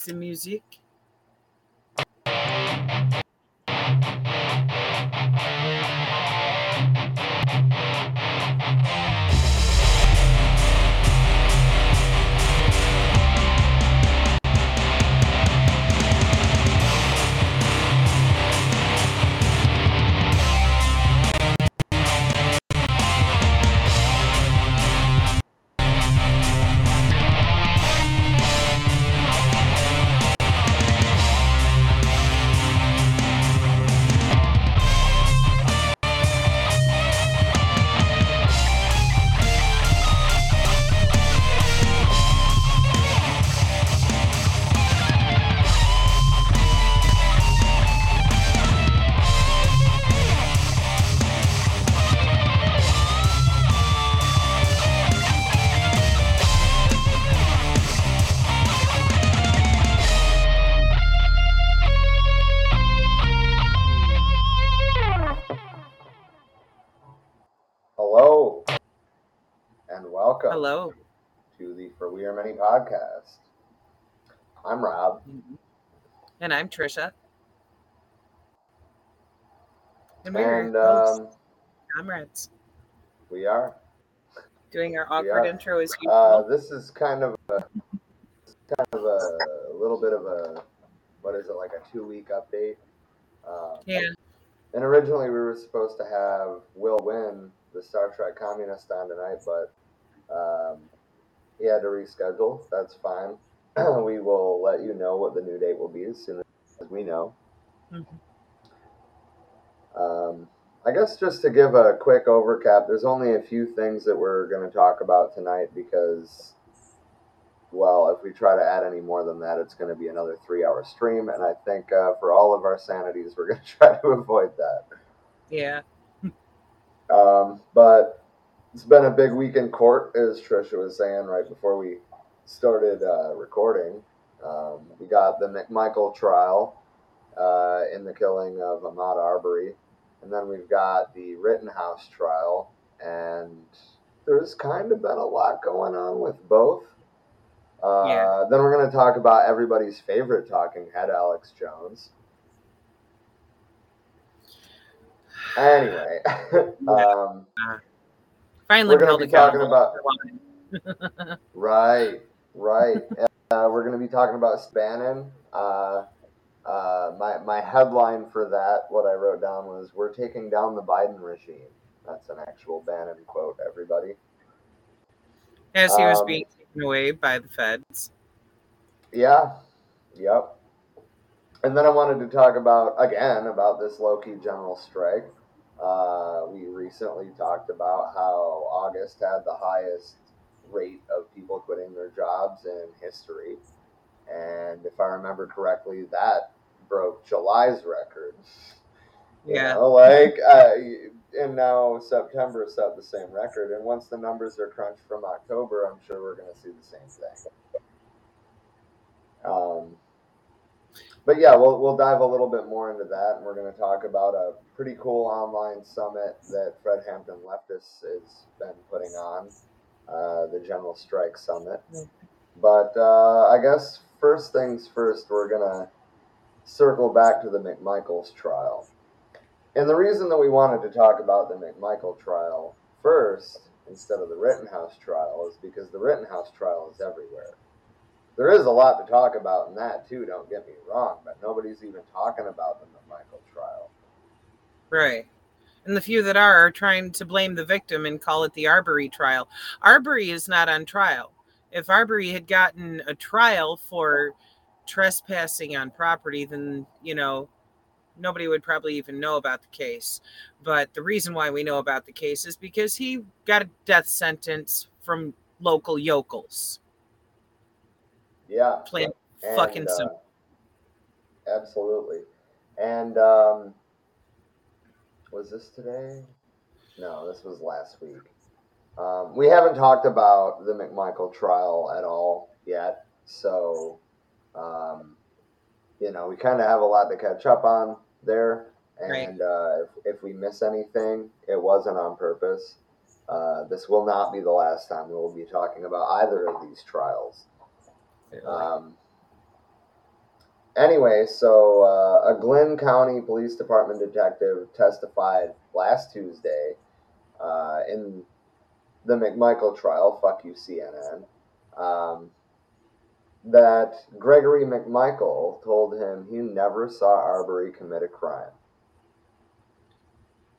some music. Hello. to the For We Are Many podcast. I'm Rob. And I'm Trisha. And we're And um, comrades we are. doing our awkward intro as Uh, this is kind of a, kind of a, little bit of a, what is it, like a two week update. Uh, yeah. And originally we were supposed to have Will Win, the Star Trek communist, on tonight, but um, he had to reschedule. That's fine. we will let you know what the new date will be as soon as we know. Mhm. Um, I guess just to give a quick overcap, there's only a few things that we're going to talk about tonight because, well, if we try to add any more than that, it's going to be another three hour stream. And I think uh, for all of our sanities, we're going to try to avoid that. Yeah. Um, but it's been a big week in court, as Trisha was saying right before we started uh, recording. Um, we got the McMichael trial uh, in the killing of Ahmaud Arbery, and then we've got the Rittenhouse trial, and there's kind of been a lot going on with both. Uh, Yeah. Then we're going to talk about everybody's favorite talking head, Alex Jones. Anyway, um, Finally We're gonna be talking about- for a while. Right, right. uh, we're going to be talking about Bannon. Uh, uh, my my headline for that, what I wrote down was, "We're taking down the Biden regime." That's an actual Bannon quote, everybody. As he was Um, being taken away by the feds. Yeah, yep. And then I wanted to talk about again about this low-key general strike. Uh, we recently talked about how August had the highest rate of people quitting their jobs in history, and if I remember correctly, that broke July's record. You Yeah. know, like, uh, and now September set the same record. And once the numbers are crunched from October, I'm sure we're going to see the same thing. Um, but yeah, we'll we'll dive a little bit more into that, and we're going to talk about a pretty cool online summit that Fred Hampton Leftist has been putting on, uh, the General Strike Summit. But uh, I guess first things first, we're gonna circle back to the McMichaels trial. And the reason that we wanted to talk about the McMichael trial first instead of the Rittenhouse trial is because the Rittenhouse trial is everywhere. There is a lot to talk about in that too, don't get me wrong, but nobody's even talking about the Michael trial. Right. And the few that are are trying to blame the victim and call it the Arbery trial. Arbery is not on trial. If Arbery had gotten a trial for trespassing on property, then, you know, nobody would probably even know about the case. But the reason why we know about the case is because he got a death sentence from local yokels. Yeah. Plain And, fucking uh, simple. Absolutely. And um, was this today? No, this was last week. Um, we haven't talked about the McMichael trial at all yet, so um, you know we kind of have a lot to catch up on there. Right. And uh, if, if we miss anything, it wasn't on purpose. Uh, this will not be the last time we will be talking about either of these trials. Um, anyway, so uh, a Glynn County Police Department detective testified last Tuesday uh, in the McMichael trial. Fuck you, CNN. Um, that Gregory McMichael told him he never saw Arbery commit a crime.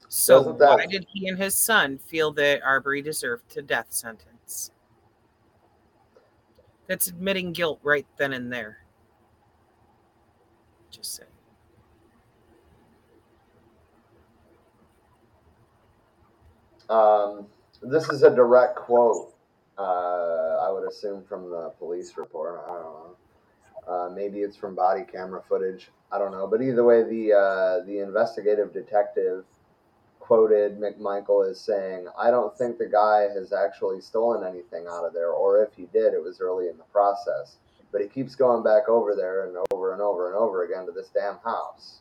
So Doesn't that- why did he and his son feel that Arbery deserved a death sentence? That's admitting guilt right then and there. Just say. Um, this is a direct quote, uh, I would assume from the police report. I don't know. Uh, maybe it's from body camera footage. I don't know. But either way, the uh, the investigative detective quoted McMichael as saying, "I don't think the guy has actually stolen anything out of there, or if he did, it was early in the process. But he keeps going back over there and over and over and over again to this damn house."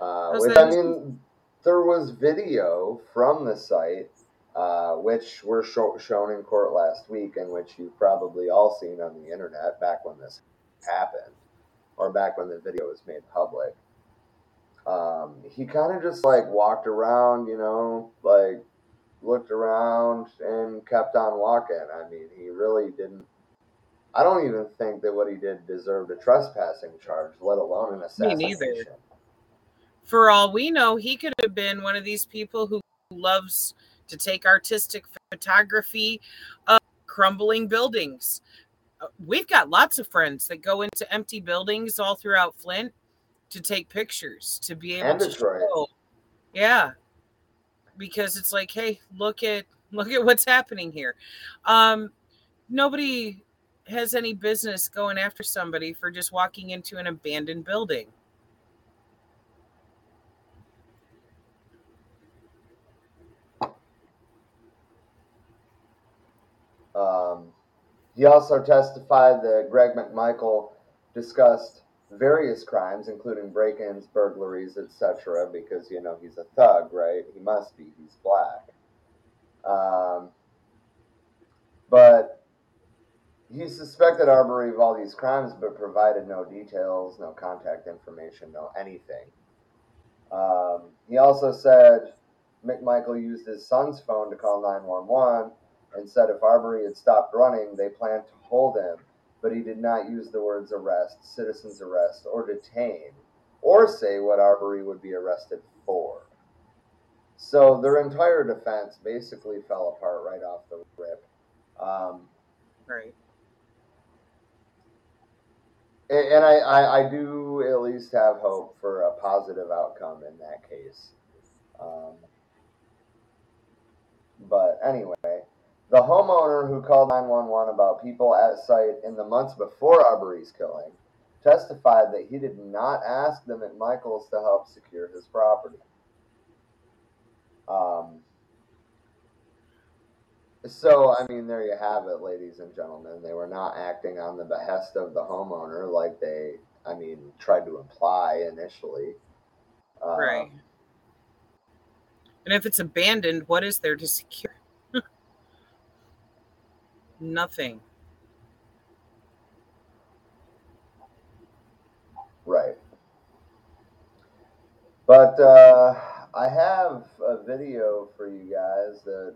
Uh, which I mean, there was video from the site, uh, which were show, shown in court last week, and which you've probably all seen on the internet back when this happened, or back when the video was made public. Um, he kind of just like walked around, you know, like looked around and kept on walking. I mean, he really didn't. I don't even think that what he did deserved a trespassing charge, let alone an Me neither. assassination. For all we know, he could have been one of these people who loves to take artistic photography of crumbling buildings. Uh, We've got lots of friends that go into empty buildings all throughout Flint to take pictures to be able And to Detroit. show. Yeah. Because it's like, hey, look at look at what's happening here. Um nobody has any business going after somebody for just walking into an abandoned building. Um, he also testified that Greg McMichael discussed various crimes, including break-ins, burglaries, etc., because you know he's a thug, right? He must be. He's black. Um, but he suspected Arbery of all these crimes, but provided no details, no contact information, no anything. Um, he also said McMichael used his son's phone to call 911 and said if Arbery had stopped running, they planned to hold him, but he did not use the words arrest, citizen's arrest, or detain, or say what Arbery would be arrested for. So their entire defense basically fell apart right off the rip. Um, Right. and I, I, I do at least have hope for a positive outcome in that case. Um, but anyway, the homeowner who called 911 about people at site in the months before Arbery's killing testified that he did not ask the McMichaels to help secure his property. Um, so, I mean, there you have it, ladies and gentlemen. They were not acting on the behest of the homeowner like they, I mean, tried to imply initially. Um, Right. And if it's abandoned, what is there to secure? Nothing. Right. But uh, I have a video for you guys that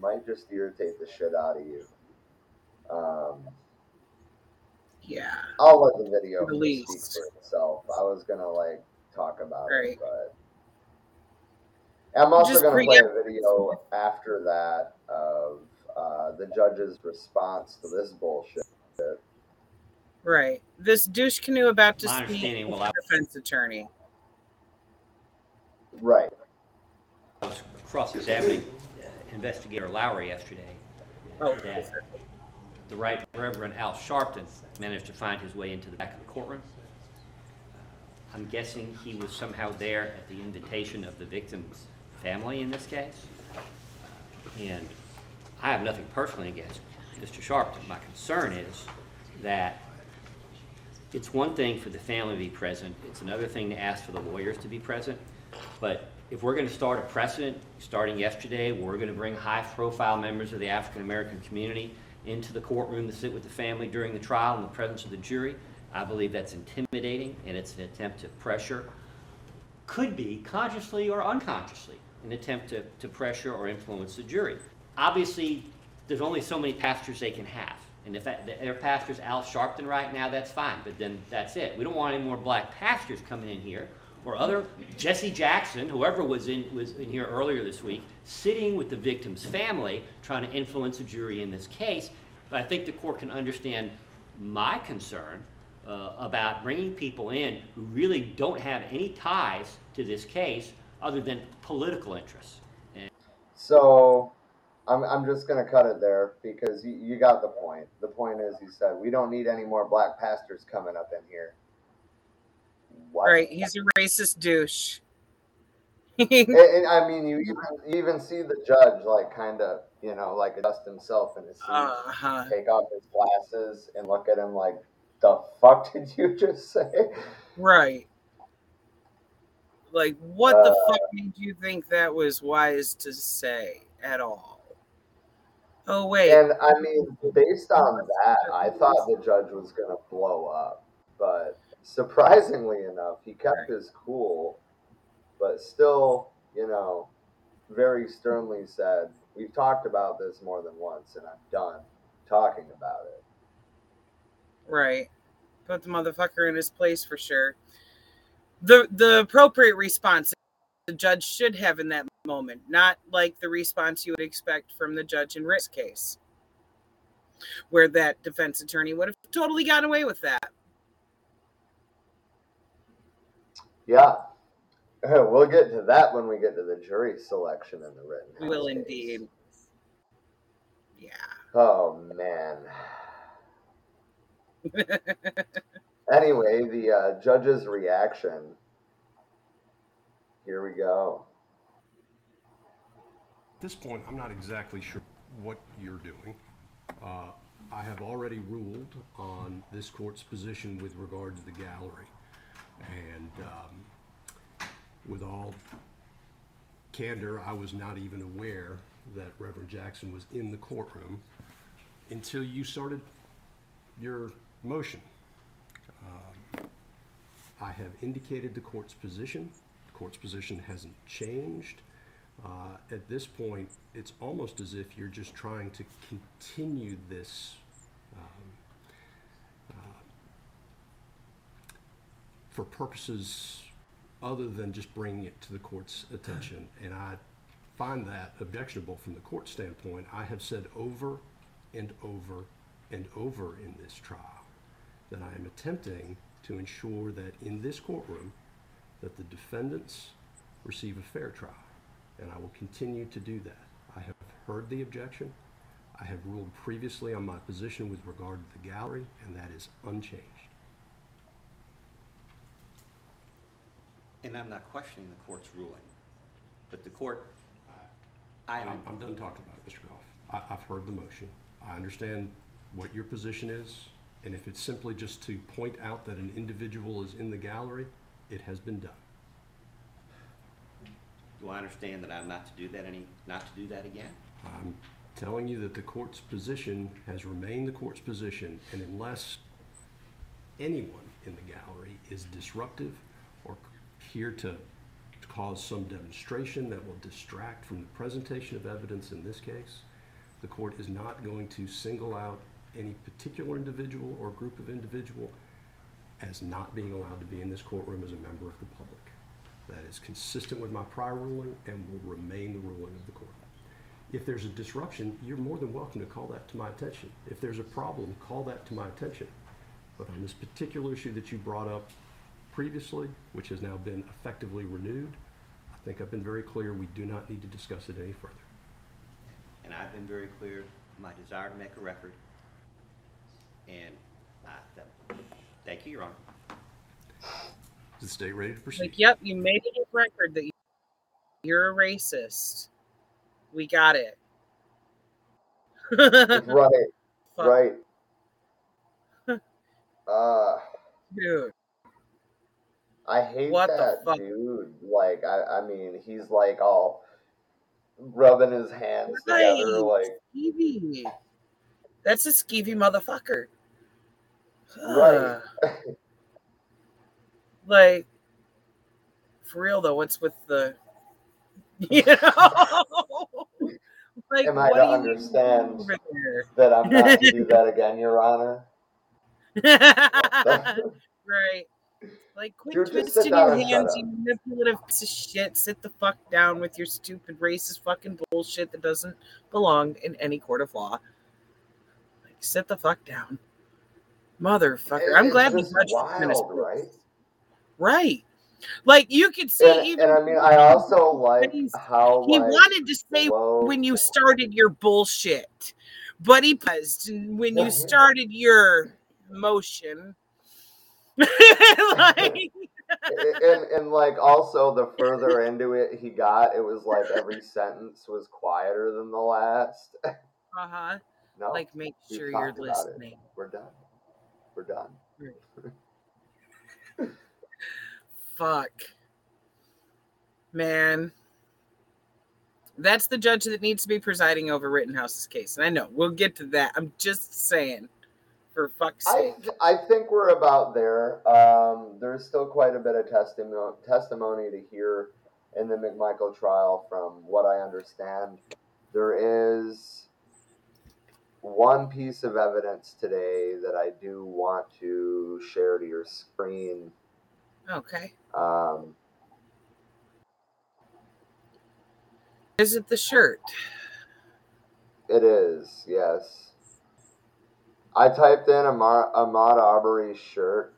might just irritate the shit out of you. Um, Yeah. I'll let the video speak for itself. I was gonna like talk about Right. it, but I'm also Just gonna play a video after that of uh, the judge's response to this bullshit. Right. This douche canoe about to My speak understanding, with well, a defense attorney. Right. I was cross-examining uh, investigator Lowry yesterday. Oh, that the Right Reverend Al Sharpton managed to find his way into the back of the courtroom. I'm guessing he was somehow there at the invitation of the victim's family in this case. And I have nothing personally against Mr. Sharpton. My concern is that it's one thing for the family to be present, it's another thing to ask for the lawyers to be present. But if we're gonna start a precedent, starting yesterday, we're gonna bring high-profile members of the African-American community into the courtroom to sit with the family during the trial in the presence of the jury. I believe that's intimidating and it's an attempt to pressure, could be consciously or unconsciously, an attempt to, to pressure or influence the jury. Obviously, there's only so many pastors they can have. And if that, their pastor's Al Sharpton right now, that's fine, but then that's it. We don't want any more black pastors coming in here or other Jesse Jackson, whoever was in was in here earlier this week, sitting with the victim's family, trying to influence a jury in this case. But I think the court can understand my concern uh, about bringing people in who really don't have any ties to this case other than political interests. And So I'm, I'm just going to cut it there because you, you got the point. The point is, he said, we don't need any more black pastors coming up in here. What? Right. He's a racist douche. And, and I mean, you even you even see the judge like kind of you know like adjust himself in his seat, uh-huh. take off his glasses, and look at him like, "The fuck did you just say?" Right. Like, what the Uh, fuck made you think that was wise to say at all? Oh, wait. And I mean, based on that, I thought the judge was going to blow up. But surprisingly enough, he kept his cool, but still, you know, very sternly said, We've talked about this more than once, and I'm done talking about it. Right. Put the motherfucker in his place for sure. The the appropriate response the judge should have in that moment, not like the response you would expect from the judge in Rick's case, where that defense attorney would have totally gotten away with that. Yeah. We'll get to that when we get to the jury selection in the written. We will case. indeed. Yeah. Oh, man. Anyway, the uh, judge's reaction. Here we go. At this point, I'm not exactly sure what you're doing. Uh, I have already ruled on this court's position with regard to the gallery. And um, with all candor, I was not even aware that Reverend Jackson was in the courtroom until you started your motion. Um, I have indicated the court's position. Court's position hasn't changed. Uh, At this point, it's almost as if you're just trying to continue this um, uh, for purposes other than just bringing it to the court's attention. And I find that objectionable from the court standpoint. I have said over and over and over in this trial that I am attempting to ensure that in this courtroom, that the defendants receive a fair trial. And I will continue to do that. I have heard the objection. I have ruled previously on my position with regard to the gallery, and that is unchanged. And I'm not questioning the court's ruling, but the court, I am, I'm, I'm done talking about it, Mr. Gough. I, I've heard the motion. I understand what your position is, and if it's simply just to point out that an individual is in the gallery, it has been done. do I understand that I'm not to do that any, not to do that again? I'm telling you that the court's position has remained the court's position, and unless anyone in the gallery is disruptive or here to cause some demonstration that will distract from the presentation of evidence in this case, the court is not going to single out any particular individual or group of individual as not being allowed to be in this courtroom as a member of the public. That is consistent with my prior ruling and will remain the ruling of the court. If there's a disruption, you're more than welcome to call that to my attention. If there's a problem, call that to my attention. But on this particular issue that you brought up previously, which has now been effectively renewed, I think I've been very clear, we do not need to discuss it any further. And I've been very clear, my desire to make a record. And I, that- thank you, Your Honor. Is the state ready to Like, proceed? yep, you made it a record that you're a racist. We got it. Right, Fuck, right. Uh, Dude. I hate What the that fuck? dude. Like, I, I mean, he's like all rubbing his hands together, like, Stevie. That's a skeevy motherfucker. Right. Uh, like, for real though, what's with the, you know, like, Am I what to understand that I'm not to do that again, Your Honor? right. Like, quit just twisting your hands, you manipulative piece of shit. Sit the fuck down with your stupid racist fucking bullshit that doesn't belong in any court of law. Like, sit the fuck down. Motherfucker. I'm glad judge was wild, right? Right. Like, you could see And, even. and I mean, I also like how he like, wanted to say when you started your bullshit, but he paused when you started your motion. like, and, and like also the further into it he got, it was like every sentence was quieter than the last. uh huh. No, Like, make sure you're talked about it. listening. we're done. We're done. Fuck. Man. That's the judge that needs to be presiding over Rittenhouse's case. And I know we'll get to that. I'm just saying, for fuck's I sake. I think we're about there. Um, there's still quite a bit of testimony testimony to hear in the McMichael trial. From what I understand, there is one piece of evidence today that I do want to share to your screen. Okay. Um, Is it the shirt? it is yes. I typed in Amar- Ahmaud Arbery's shirt,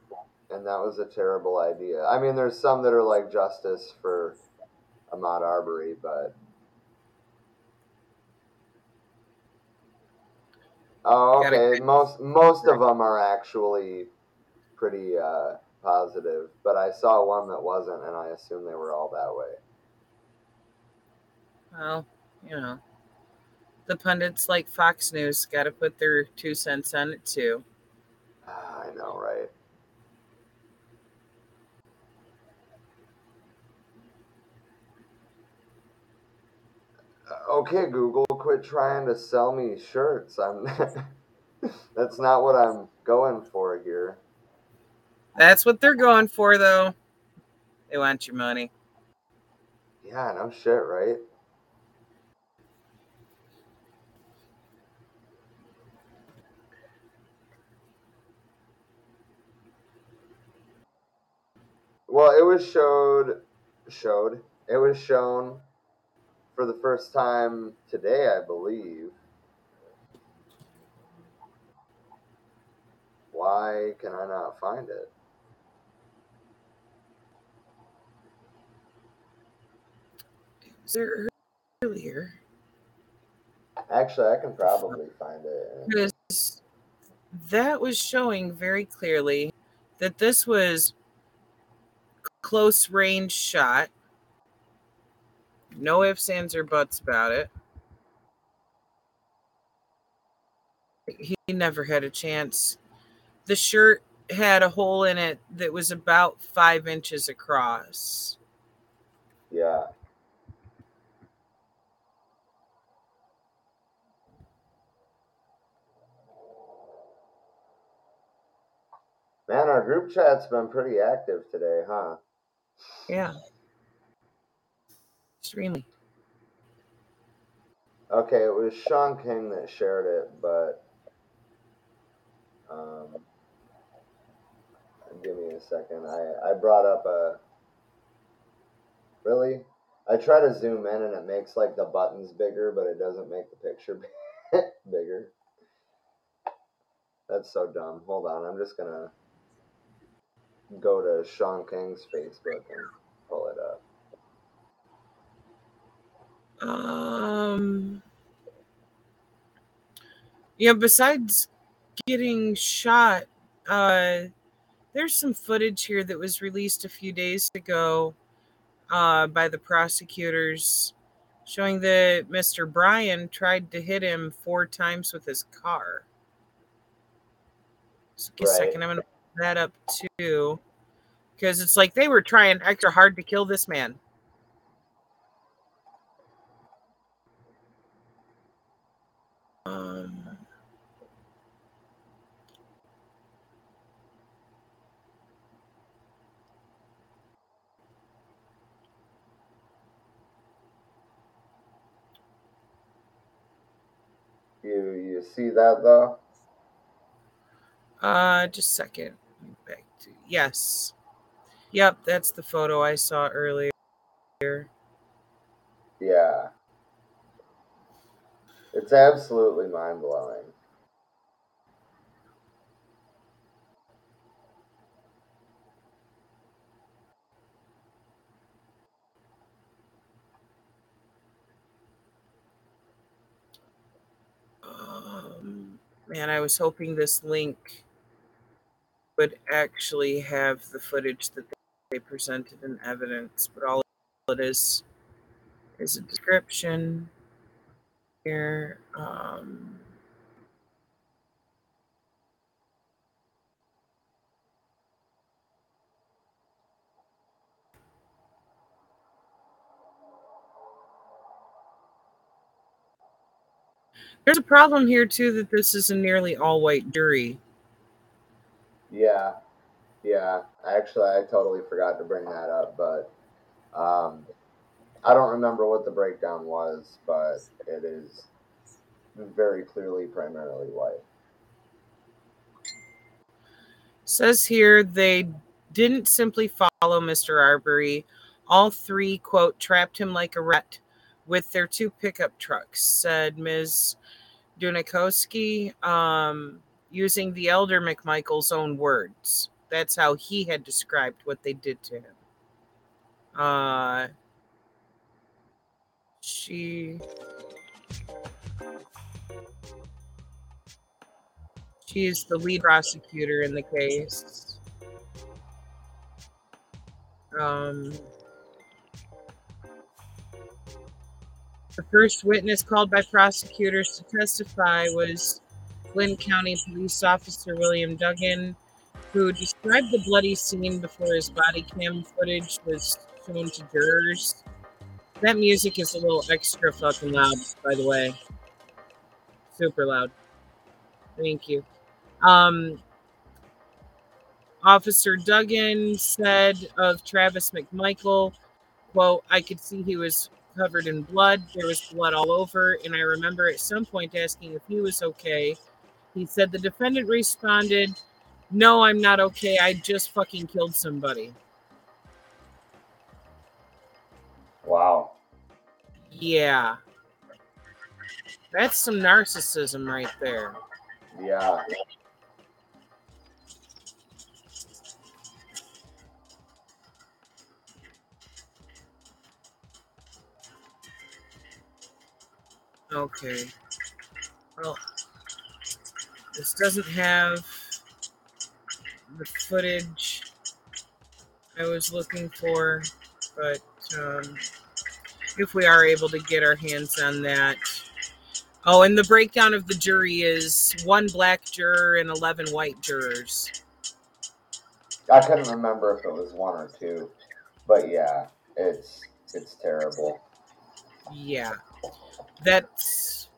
and that was a terrible idea. I mean, there's some that are like justice for Ahmaud Arbery, but oh, okay. Most most of them are actually pretty uh, positive, but I saw one that wasn't, and I assume they were all that way. Well, you know, the pundits like Fox News got to put their two cents on it too. Ah, I know, right? Okay, Google, quit trying to sell me shirts. I'm That's not what I'm going for here. That's what they're going for, though. They want your money. Yeah, no shit, right? Well, it was showed showed. It was shown for the first time today, I believe. Why can I not find it? Was there earlier? Actually, I can probably find it. Because that was showing very clearly that this was close range shot. No ifs, ands, or buts about it. He never had a chance. The shirt had a hole in it that was about five inches across. Yeah. Man, our group chat's been pretty active today, huh? Yeah. Extremely. Okay, it was Shaun King that shared it, but um, give me a second. I I brought up a really. I try to zoom in and it makes like the buttons bigger, but it doesn't make the picture bigger. That's so dumb. Hold on, I'm just gonna go to Shaun King's Facebook and pull it up. Um, yeah, besides getting shot, uh, there's some footage here that was released a few days ago uh, by the prosecutors showing that Mr. Bryan tried to hit him four times with his car. So give a second, I'm going to pull that up too. Because it's like they were trying extra hard to kill this man. Um, you you see that though? Uh, just a second. Back to yes. Yep, that's the photo I saw earlier. Yeah. It's absolutely mind blowing. Um, man, I was hoping this link would actually have the footage that they presented in evidence, but all it is is a description here. Um, there's a problem here too that this is a nearly all white jury. Yeah. Yeah. Actually, I totally forgot to bring that up, but um, I don't remember what the breakdown was, but it is very clearly primarily white. Says here they didn't simply follow Mr. Arbery. All three, quote, trapped him like a rat with their two pickup trucks, said Ms. Dunikoski, um, using the elder McMichael's own words. That's how he had described what they did to him. Uh, she she is the lead prosecutor in the case. Um, the first witness called by prosecutors to testify was Glynn County Police Officer William Duggan, who described the bloody scene before his body cam footage was shown to jurors. That music is a little extra fucking loud, by the way. Super loud. Thank you. Um, Officer Duggan said of Travis McMichael, quote, I could see he was covered in blood. There was blood all over. And I remember at some point asking if he was okay. He said the defendant responded, No, I'm not okay. I just fucking killed somebody. Wow. Yeah. That's some narcissism right there. Yeah. Okay. Well, this doesn't have the footage I was looking for, but um, if we are able to get our hands on that. Oh, and the breakdown of the jury is one black juror and 11 white jurors. I couldn't remember if it was one or two, but yeah, it's it's terrible. Yeah. That's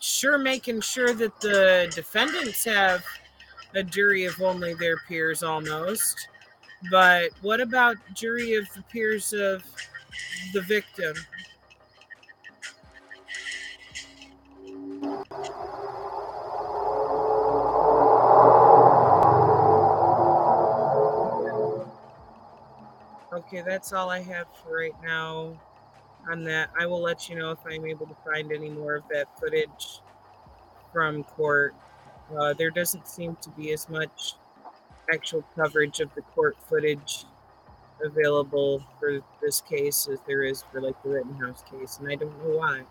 sure making sure that the defendants have a jury of only their peers almost. But what about jury of the peers of the victim? Okay, that's all I have for right now on that. I will let you know if I'm able to find any more of that footage from court. Uh, there doesn't seem to be as much actual coverage of the court footage available for this case as there is for like the Rittenhouse case, and I don't know why.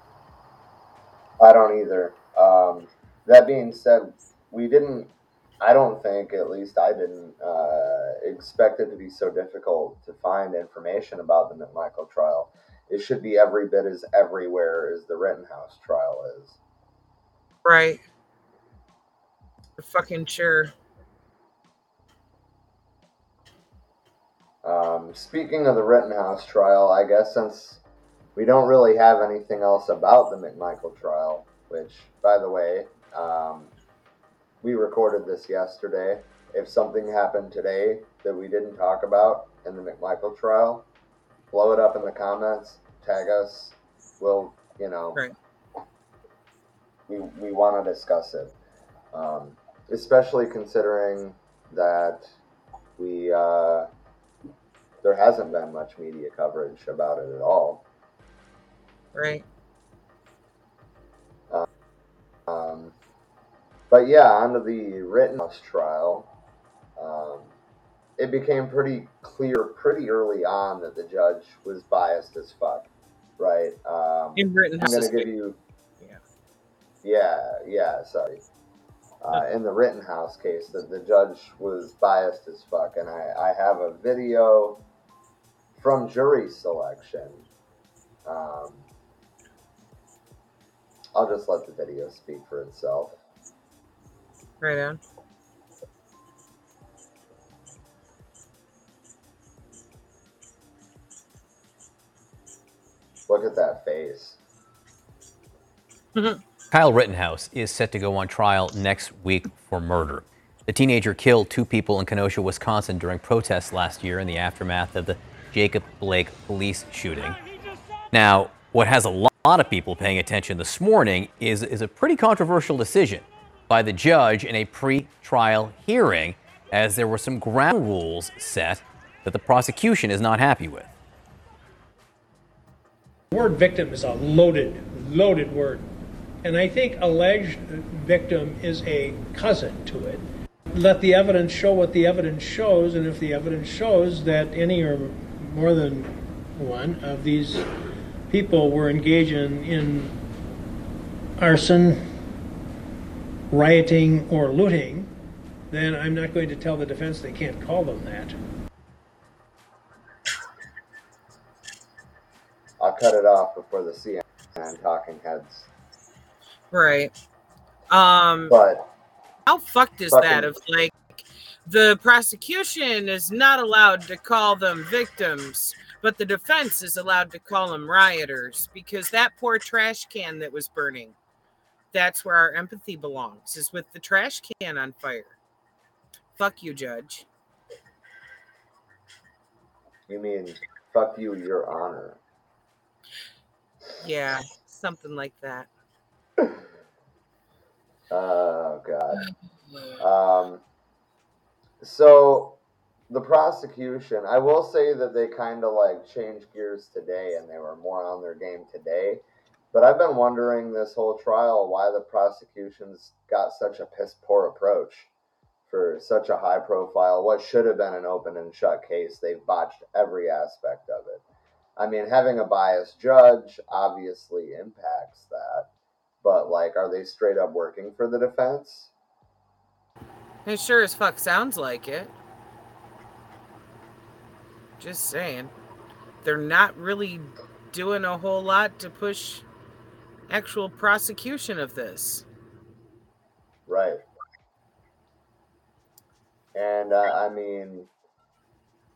I don't either. Um, that being said, we didn't. I don't think, at least I didn't, uh, expect it to be so difficult to find information about the McMichael trial. It should be every bit as everywhere as the Rittenhouse trial is. Right. For fucking sure. Um, speaking of the Rittenhouse trial, I guess since we don't really have anything else about the McMichael trial, which, by the way, um, we recorded this yesterday. If something happened today that we didn't talk about in the McMichael trial, blow it up in the comments, tag us. We'll, you know, Right. we, we want to discuss it, um, especially considering that we uh, there hasn't been much media coverage about it at all. Right. Um, but yeah, onto the Rittenhouse trial. Um, it became pretty clear pretty early on that the judge was biased as fuck, right? Um, In Britain, I'm going to give you. Yeah. Yeah, yeah, sorry. Uh, in the Rittenhouse case, that the judge was biased as fuck, and I, I have a video from jury selection. Um, I'll just let the video speak for itself. right on. Look at that face. Kyle Rittenhouse is set to go on trial next week for murder. The teenager killed two people in Kenosha, Wisconsin during protests last year in the aftermath of the Jacob Blake police shooting. Now, what has a lot of people paying attention this morning is, is a pretty controversial decision by the judge in a pre trial hearing, as there were some ground rules set that the prosecution is not happy with. The word victim is a loaded, loaded word. And I think alleged victim is a cousin to it. Let the evidence show what the evidence shows, and if the evidence shows that any or more than one of these people were engaging in arson, rioting, or looting, then I'm not going to tell the defense they can't call them that. I'll cut it off before the CNN talking heads. Right. Um, But how fucked is Fucking- that? Of like, the prosecution is not allowed to call them victims, but the defense is allowed to call them rioters because that poor trash can that was burning. That's where our empathy belongs, is with the trash can on fire. Fuck you, Judge. you mean fuck you, Your Honor. Yeah, something like that. Oh God. Um, so the prosecution, I will say that they kind of like changed gears today, and they were more on their game today. But I've been wondering this whole trial why the prosecution's got such a piss poor approach for such a high profile, what should have been an open and shut case. They've botched every aspect of it. I mean, having a biased judge obviously impacts that, but like, are they straight up working for the defense? It sure as fuck sounds like it. Just saying. They're not really doing a whole lot to push actual prosecution of this. Right. And uh, I mean,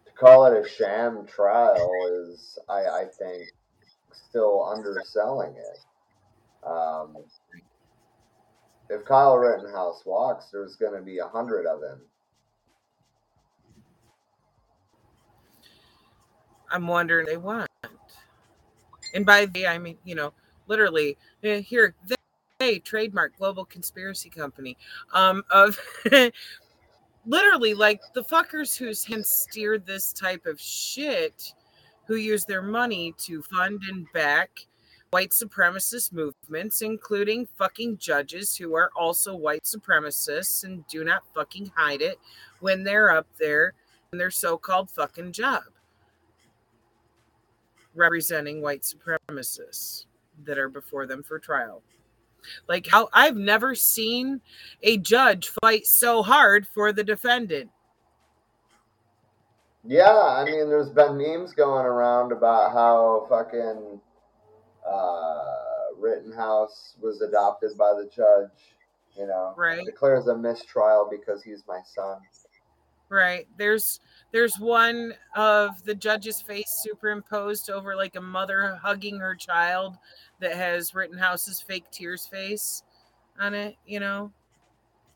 to call it a sham trial is, I, I think, still underselling it. Um, if Kyle Rittenhouse walks, there's going to be a hundred of him. I'm wondering they want. And by the I mean, you know, literally eh, here they, they trademark global conspiracy company um of literally like the fuckers who's steered this type of shit who use their money to fund and back white supremacist movements including fucking judges who are also white supremacists and do not fucking hide it when they're up there in their so-called fucking job representing white supremacists that are before them for trial. Like how I've never seen a judge fight so hard for the defendant. Yeah, I mean, there's been memes going around about how fucking uh, Rittenhouse was adopted by the judge. You know, Right. declares a mistrial because he's my son. Right. There's there's one of the judge's face superimposed over like a mother hugging her child that has Rittenhouse's fake tears face on it, you know.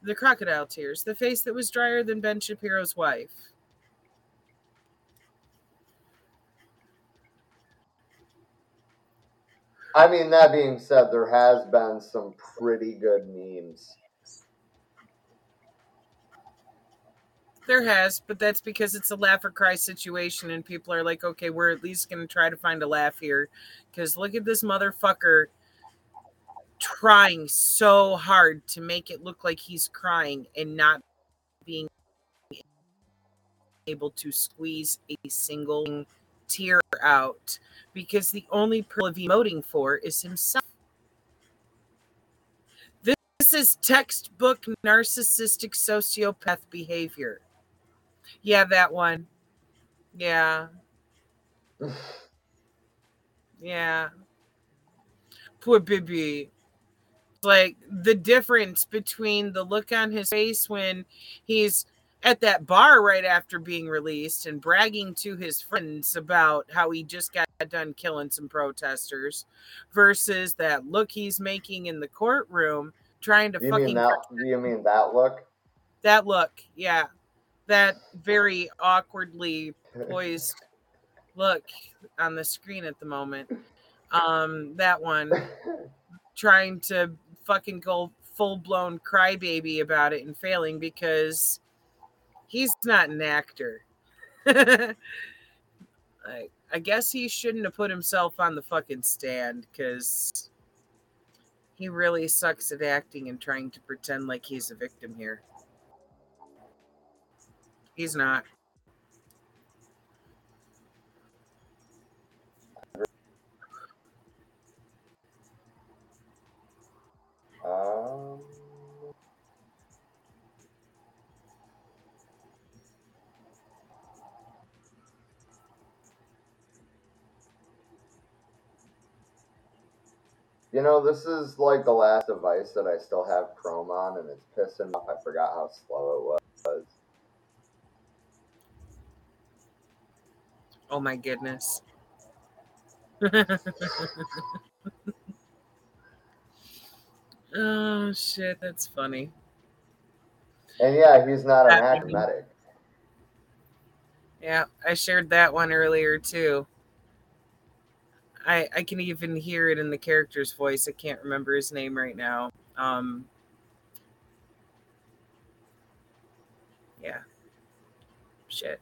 The crocodile tears, the face that was drier than Ben Shapiro's wife. I mean, that being said, there has been some pretty good memes. There has, but that's because it's a laugh or cry situation, and people are like, okay, we're at least going to try to find a laugh here. Because look at this motherfucker trying so hard to make it look like he's crying and not being able to squeeze a single tear out because the only person he's emoting for is himself. This, this is textbook narcissistic sociopath behavior. Yeah, that one. Yeah. yeah. Poor baby. Like the difference between the look on his face when he's at that bar right after being released and bragging to his friends about how he just got done killing some protesters versus that look he's making in the courtroom trying to You fucking mean that? You mean that look? that look yeah that very awkwardly poised look on the screen at the moment um that one trying to fucking go full-blown crybaby about it and failing because he's not an actor I, I guess he shouldn't have put himself on the fucking stand because he really sucks at acting and trying to pretend like he's a victim here He's not. Um, you know, this is like the last device that I still have Chrome on, and it's pissing off. I forgot how slow it was. Oh my goodness. oh shit, that's funny. And yeah, he's not an academic. Yeah, I shared that one earlier too. I I can even hear it in the character's voice. I can't remember his name right now. Um Yeah. Shit.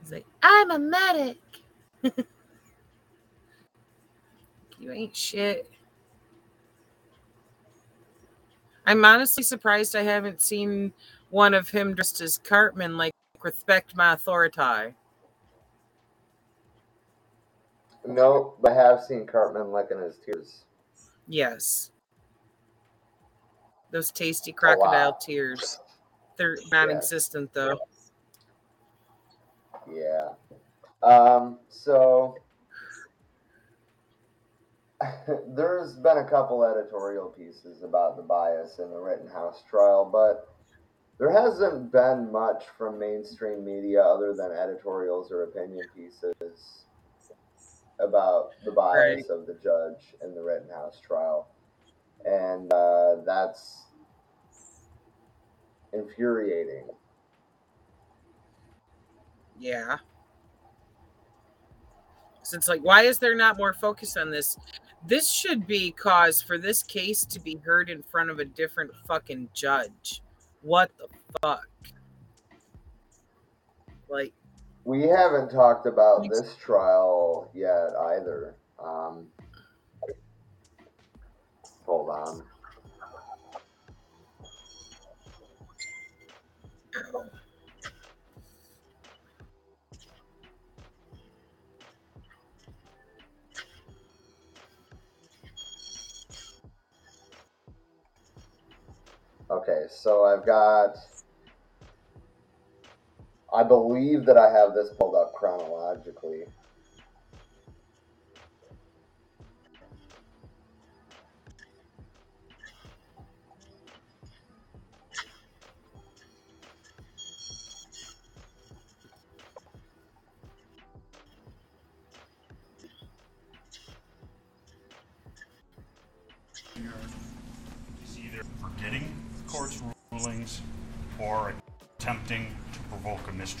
He's like, I'm a medic. you ain't shit. I'm honestly surprised I haven't seen one of him dressed as Cartman, like respect my authority. No, but I have seen Cartman licking his tears. Yes. Those tasty crocodile tears. They're non-existent though. Yeah. Um, so there's been a couple editorial pieces about the bias in the Rittenhouse trial, but there hasn't been much from mainstream media other than editorials or opinion pieces about the bias of the judge in the Rittenhouse trial. And uh, that's infuriating. Yeah. So it's like, why is there not more focus on this? This should be cause for this case to be heard in front of a different fucking judge. What the fuck? Like, We haven't talked about this trial yet either. Um, hold on. Okay, so I've got. I believe that I have this pulled up chronologically.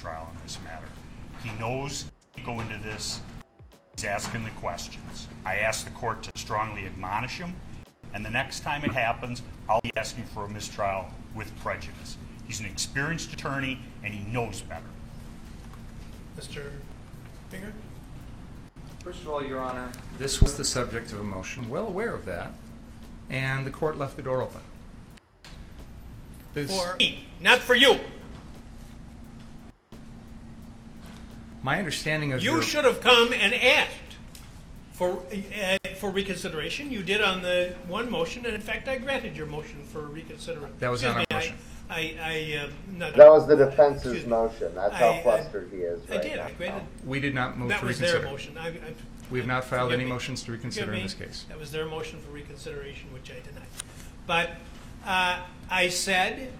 To provoke a mistrial in this matter. He knows he go into this He's asking the questions. I ask the court to strongly admonish him, and the next time it happens, I'll be asking for a mistrial with prejudice. He's an experienced attorney, and he knows better. Mr. Binger? First of all, Your Honor, this was the subject of a motion, well aware of that, and the court left the door open. This- For me, not for you. My understanding of You your... should have come and asked for, uh, for reconsideration. You did on the one motion, and in fact, I granted your motion for reconsideration. That was not our motion. I, I, I, uh, not. That was the defense's Excuse me. motion. That's how I- I- flustered he is I right did, now. I granted, We did not move that to was their reconsider. motion. I, I. We have not filed forgive any me. motions to reconsider Forgive in me. this case. That was their motion for reconsideration, which I denied. But, uh, I said,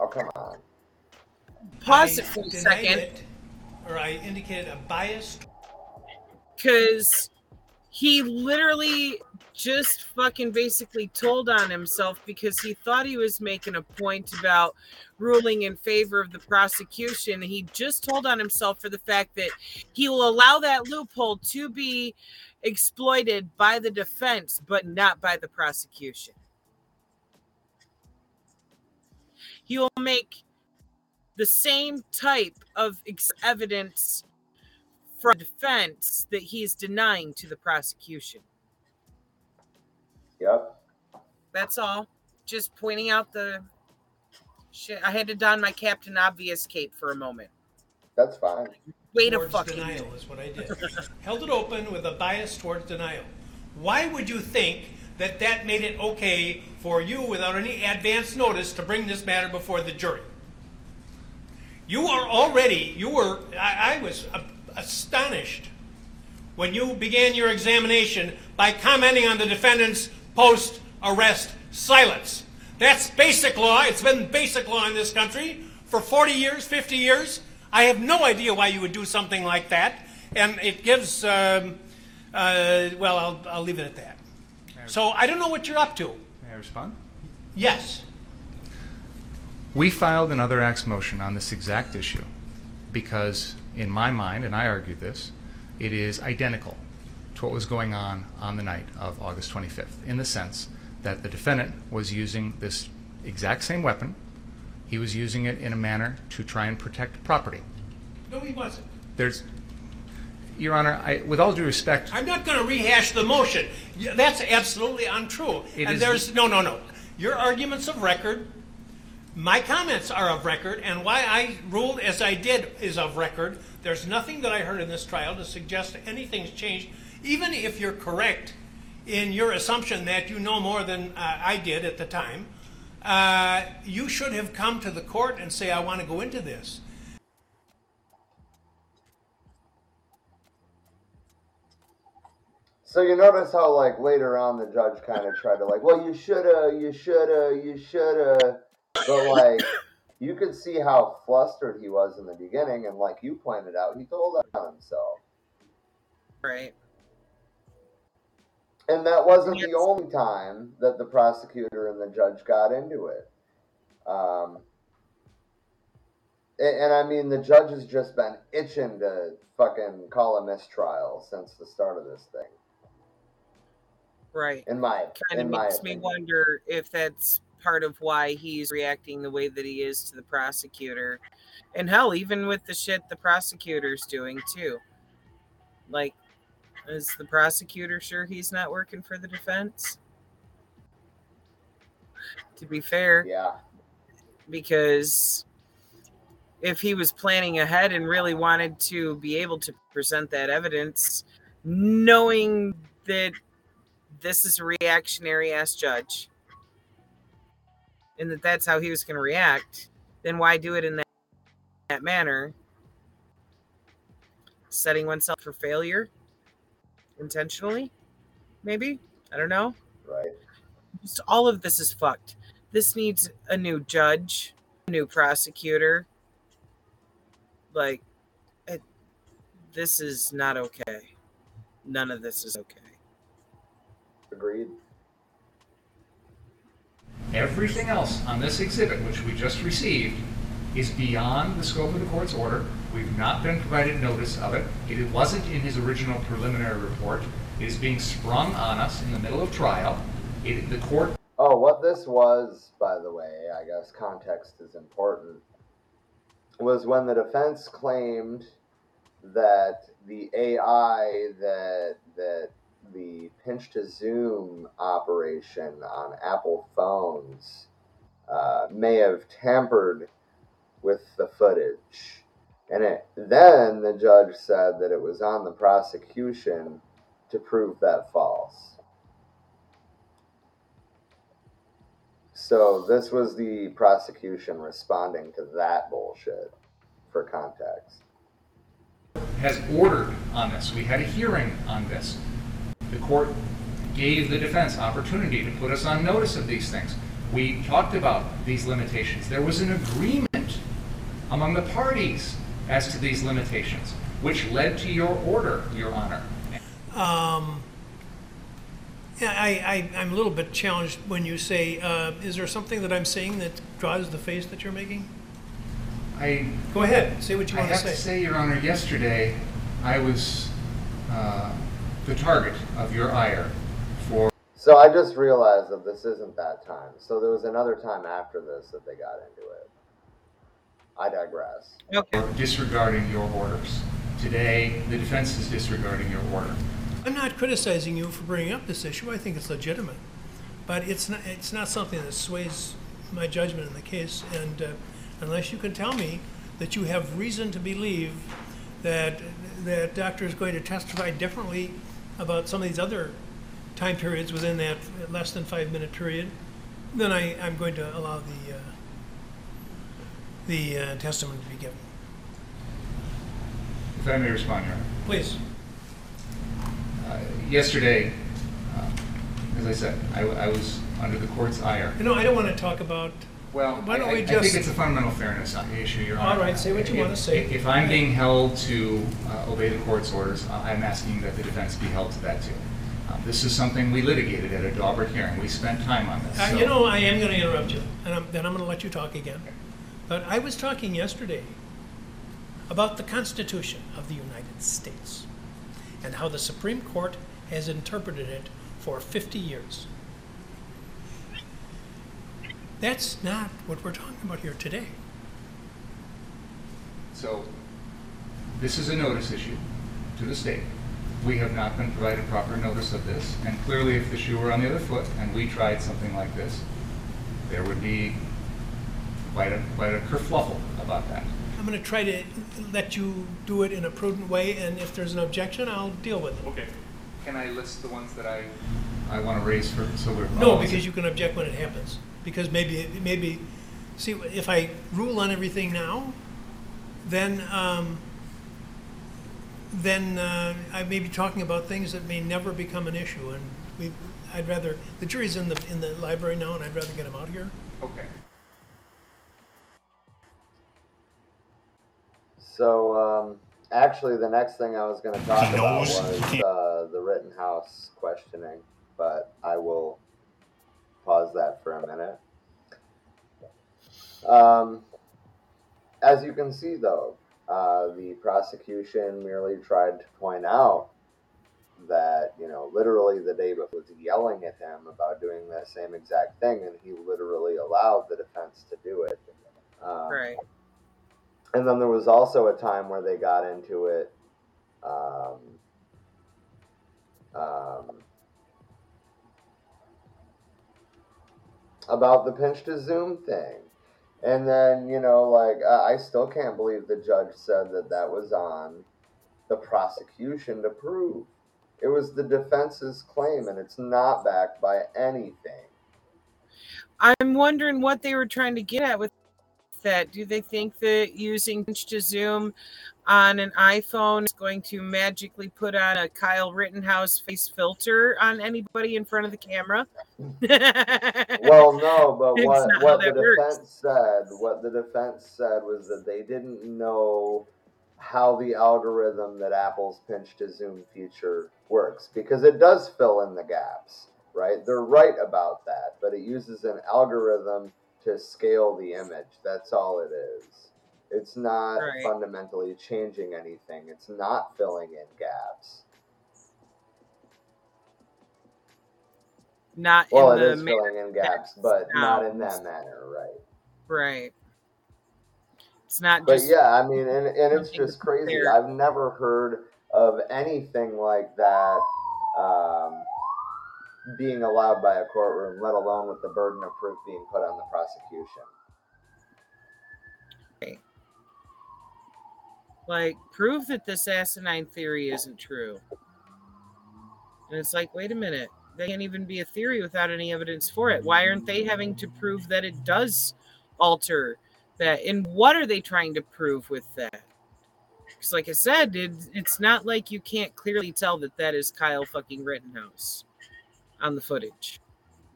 Oh, come on. Pause I it for a second. it, Or I indicated a bias because he literally just fucking basically told on himself because he thought he was making a point about ruling in favor of the prosecution. He just told on himself for the fact that he will allow that loophole to be exploited by the defense, but not by the prosecution. He will make the same type of ex- evidence from defense that he is denying to the prosecution. Yep. That's all. Just pointing out the shit. I had to don my Captain Obvious cape for a moment. That's fine. Wait a towards fucking denial minute. is what I did. Held it open with a bias towards denial. Why would you think that that made it okay for you, without any advance notice, to bring this matter before the jury? You are already, you were, I, I was a- astonished when you began your examination by commenting on the defendant's post arrest silence. That's basic law. It's been basic law in this country for 40 years, 50 years. I have no idea why you would do something like that. And it gives, um, uh, well, I'll, I'll leave it at that. So I don't know what you're up to. May I respond? Yes. We filed another acts motion on this exact issue because, in my mind, and I argue this, it is identical to what was going on on the night of August 25th, in the sense that the defendant was using this exact same weapon. He was using it in a manner to try and protect property. No, he wasn't. There's, Your Honor, I, with all due respect, I'm not going to rehash the motion. That's absolutely untrue. It and is- there's no, no, no. Your arguments of record, my comments are of record, and why I ruled as I did is of record. There's nothing that I heard in this trial to suggest anything's changed. Even if you're correct in your assumption that you know more than uh, I did at the time, uh, you should have come to the court and say, I want to go into this. So you notice how like later on the judge kind of tried to like, well, you shoulda, you shoulda, you shoulda, but like you could see how flustered he was in the beginning, and like you pointed out, he told on himself, Right. and that wasn't Yes. the only time that the prosecutor and the judge got into it. Um, and, and I mean, the judge has just been itching to fucking call a mistrial since the start of this thing. Right. In my, Kind of makes me wonder if that's part of why he's reacting the way that he is to the prosecutor. And hell, even with the shit the prosecutor's doing too. Like, is the prosecutor sure he's not working for the defense? To be fair, Yeah. because if he was planning ahead and really wanted to be able to present that evidence, knowing that this is a reactionary ass judge and that that's how he was going to react, then why do it in that, that manner? Setting oneself for failure intentionally? Maybe? I don't know. Right. Just all of this is fucked. This needs a new judge, a new prosecutor. Like, it, this is not okay. None of this is okay. Agreed. Everything else on this exhibit, which we just received, is beyond the scope of the court's order We've not been provided notice of it. It wasn't in his original preliminary report. It is being sprung on us in the middle of trial. It, the court Oh, what this was, by the way, I guess context is important, was when the defense claimed that the AI that that the pinch to zoom operation on Apple phones uh, may have tampered with the footage. And it, then the judge said that it was on the prosecution to prove that false. So this was the prosecution responding to that bullshit for context. has ordered on this. We had a hearing on this. The court gave the defense opportunity to put us on notice of these things. We talked about these limitations. There was an agreement among the parties as to these limitations, which led to your order, Your Honor. Um, yeah, I, I, I'm a little bit challenged when you say, uh, is there something that I'm saying that draws the face that you're making? I, Go ahead, say what you I want to say. I have to say. say, Your Honor, yesterday I was uh, the target of your ire for So I just realized that this isn't that time. So there was another time after this that they got into it. I digress. Okay. disregarding your orders. Today, the defense is disregarding your order. I'm not criticizing you for bringing up this issue. I think it's legitimate, but it's not. It's not something that sways my judgment in the case. And uh, unless you can tell me that you have reason to believe that that doctor is going to testify differently about some of these other time periods within that less than five minute period, then I, I'm going to allow the uh, the uh, testimony to be given. If I may respond, Your Honor. Please. Uh, Yesterday, uh, as I said, I I was under the court's ire. You know, I don't want to talk about. Well, Why don't I- we I- I just- think it's a fundamental fairness issue, Your Honor. All right, say what you If- wanna say. If I'm being held to uh, obey the court's orders, uh, I'm asking that the defense be held to that too. Um, This is something we litigated at a Daubert hearing. We spent time on this. Uh, so- you know, I am going to interrupt you, and I'm, then I'm going to let you talk again. But I was talking yesterday about the Constitution of the United States and how the Supreme Court has interpreted it for 50 years. That's not what we're talking about here today. So, this is a notice issue to the state. We have not been provided proper notice of this, and clearly if the shoe were on the other foot and we tried something like this, there would be quite a, quite a kerfluffle about that. I'm going to try to let you do it in a prudent way, and if there's an objection, I'll deal with it. Okay. Can I list the ones that I, I want to raise for, so we're. No, because you can object when it happens. Because maybe, maybe, see, if I rule on everything now, then, um, then uh, I may be talking about things that may never become an issue. And we, I'd rather, the jury's in the, in the library now, and I'd rather get them out here. Okay. So um, actually, the next thing I was going to talk about was he can't- uh, the Rittenhouse questioning, but I will pause that for a minute. Um, as you can see, though, uh, the prosecution merely tried to point out that, you know, literally the day before was yelling at him about doing that same exact thing, and he literally allowed the defense to do it. Um, Right. and then there was also a time where they got into it um, um, about the pinch to zoom thing. And then, you know, like, I still can't believe the judge said that that was on the prosecution to prove. It was the defense's claim, and it's not backed by anything. I'm wondering what they were trying to get at with that. Do they think that using pinch to zoom on an iPhone is going to magically put on a Kyle Rittenhouse face filter on anybody in front of the camera? Well, no, but what what the works. defense said, what the defense said was that they didn't know how the algorithm that Apple's pinch to zoom feature works because it does fill in the gaps, right? They're right about that, but it uses an algorithm to scale the image. That's all it is. It's not Right. fundamentally changing anything. It's not filling in gaps. Not Well, in it the is filling in gaps, but not in that manner, right? right. It's not But yeah, I mean, and, and it's just crazy. I've never heard of anything like that um, being allowed by a courtroom, let alone with the burden of proof being put on the prosecution. like prove that this asinine theory isn't true. And it's like, wait a minute, they can't even be a theory without any evidence for it. Why aren't they having to prove that it does alter that? And what are they trying to prove with that? Because, like I said, it, it's not like you can't clearly tell that that is Kyle fucking Rittenhouse on the footage.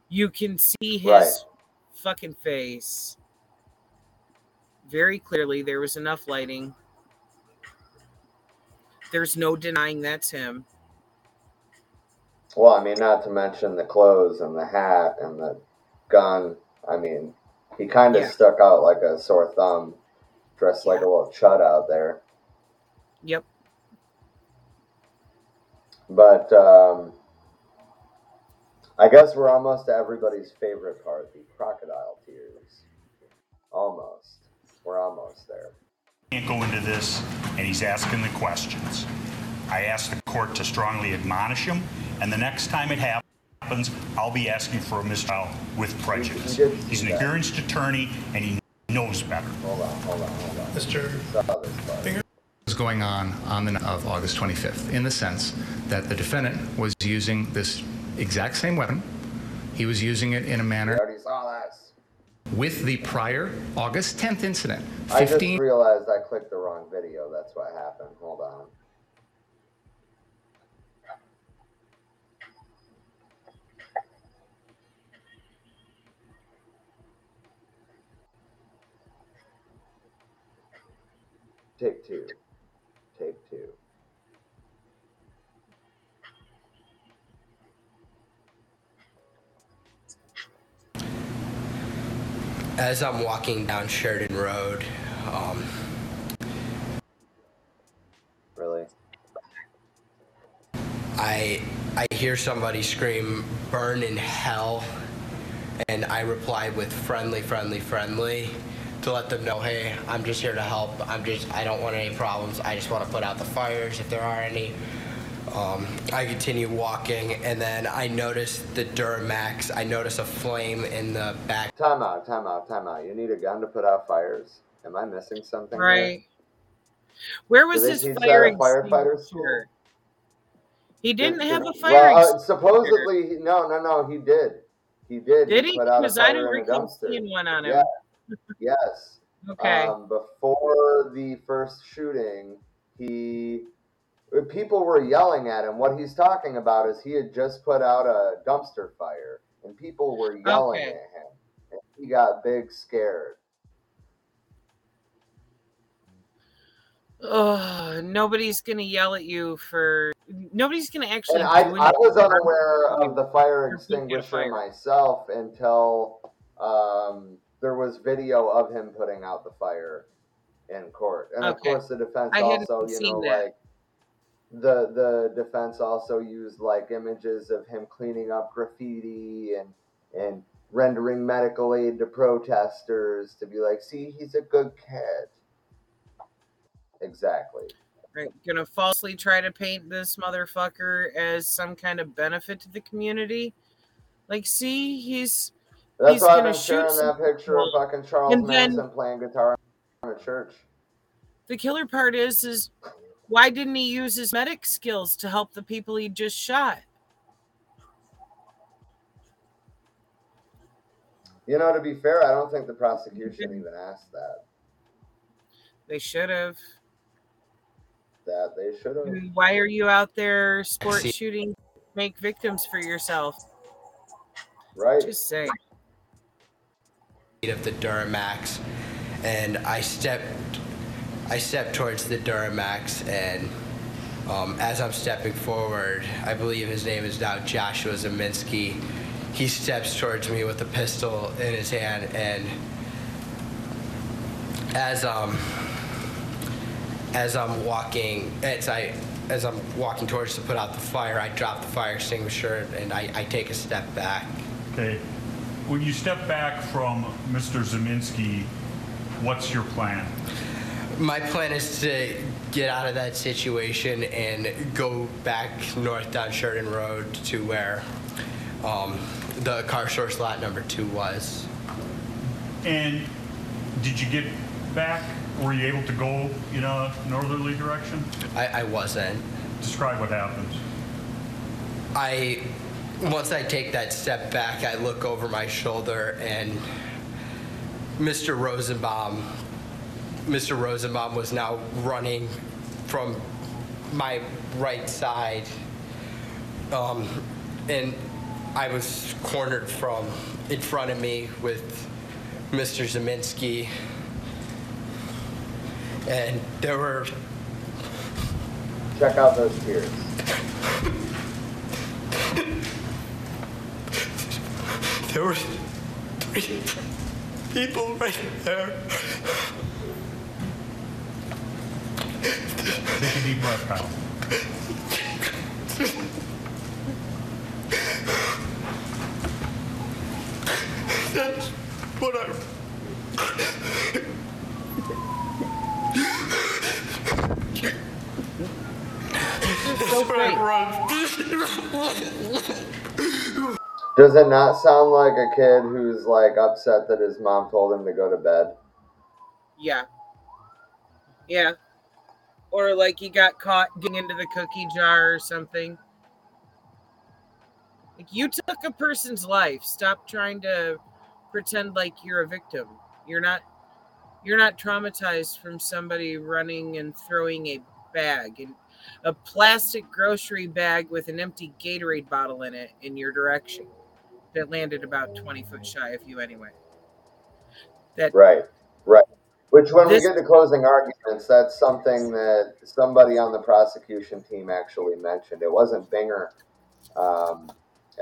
You can see his Right. fucking face very clearly. There was enough lighting. There's no denying that's him. Well, I mean, not to mention the clothes and the hat and the gun. I mean, he kind of Yeah. stuck out like a sore thumb, dressed like a little chud out there. Yep. But um, I guess we're almost to everybody's favorite part the crocodile tears. Almost. We're almost there. Can't go into this, and he's asking the questions. I asked the court to strongly admonish him, and the next time it happens, I'll be asking for a mistrial with prejudice. did He's an that. experienced attorney, and he knows better. Hold on, hold on, hold on. Mr. Saw this was going on on the night of August 25th, in the sense that the defendant was using this exact same weapon. He was using it in a manner already saw this. with the prior August 10th incident. I just 15 realized I clicked the wrong video. That's what happened. Hold on. Take two. As I'm walking down Sheridan Road, um, Really? I I hear somebody scream "Burn in hell," and I reply with "friendly, friendly, friendly" to let them know, "Hey, I'm just here to help. I'm just I don't want any problems. I just want to put out the fires if there are any." Um, I continue walking, and then I notice the Duramax. I notice a flame in the back Time out, time out, time out. You need a gun to put out fires. Am I missing something? here? Right. Where was they his teach fire firefighter extinguisher? He didn't Did- have did- a fire Well, uh, supposedly, he- no, no, no. He did. He did. Did he? Put out a Because I fire don't in recall seeing one on him. Yeah. Yes. Okay. Um, before the first shooting, he people were yelling at him. What he's talking about is he had just put out a dumpster fire, and people were yelling Okay. at him, and he got big scared. Oh, nobody's gonna yell at you for. Nobody's gonna actually. And I, I was unaware of the fire Or being a extinguisher fire. myself until um, there was video of him putting out the fire in court. And of course, the defense I also, you know, that. like the the defense also used like images of him cleaning up graffiti and and rendering medical aid to protesters to be like, see, he's a good kid. Exactly. Right, gonna falsely try to paint this motherfucker as some kind of benefit to the community. Like, see, he's That's He's why I've gonna been shoot sharing some that picture of fucking Charles and then- Manson playing guitar in a church. the killer part is is why didn't he use his medic skills to help the people he just shot? You know, to be fair, I don't think the prosecution even asked that. They should have. That they should have. And Why are you out there sport shooting make victims for yourself? Right. Just say. of the Duramax, and I stepped, I step towards the Duramax, and um, as I'm stepping forward, I believe his name is now Joshua Ziminski. He steps towards me with a pistol in his hand, and as um, as I'm walking, as I, as I'm walking towards to put out the fire, I drop the fire extinguisher and I, I take a step back. Okay. When you step back from Mr. Ziminski, what's your plan? My plan is to get out of that situation and go back north down Sheridan Road to where um, the car source lot number two was. And did you get back? Were you able to go in a northerly direction? I, I wasn't. Describe what happens. I once I take that step back, I look over my shoulder and Mr. Rosenbaum Mr. Rosenbaum was now running from my right side. Um, and I was cornered from in front of me with Mr. Ziminski. And there were Check out those tears. there were three people right there. Take a deep breath, Kyle. That's what I. So great. Does it not sound like a kid who's like upset that his mom told him to go to bed? Yeah. Yeah. Or like he got caught getting into the cookie jar or something. Like you took a person's life. Stop trying to pretend like you're a victim. You're not you're not traumatized from somebody running and throwing a bag and a plastic grocery bag with an empty Gatorade bottle in it in your direction that landed about 20 foot shy of you anyway. That Right, right. Which, when This- we get to closing arguments, that's something that somebody on the prosecution team actually mentioned. It wasn't Binger um,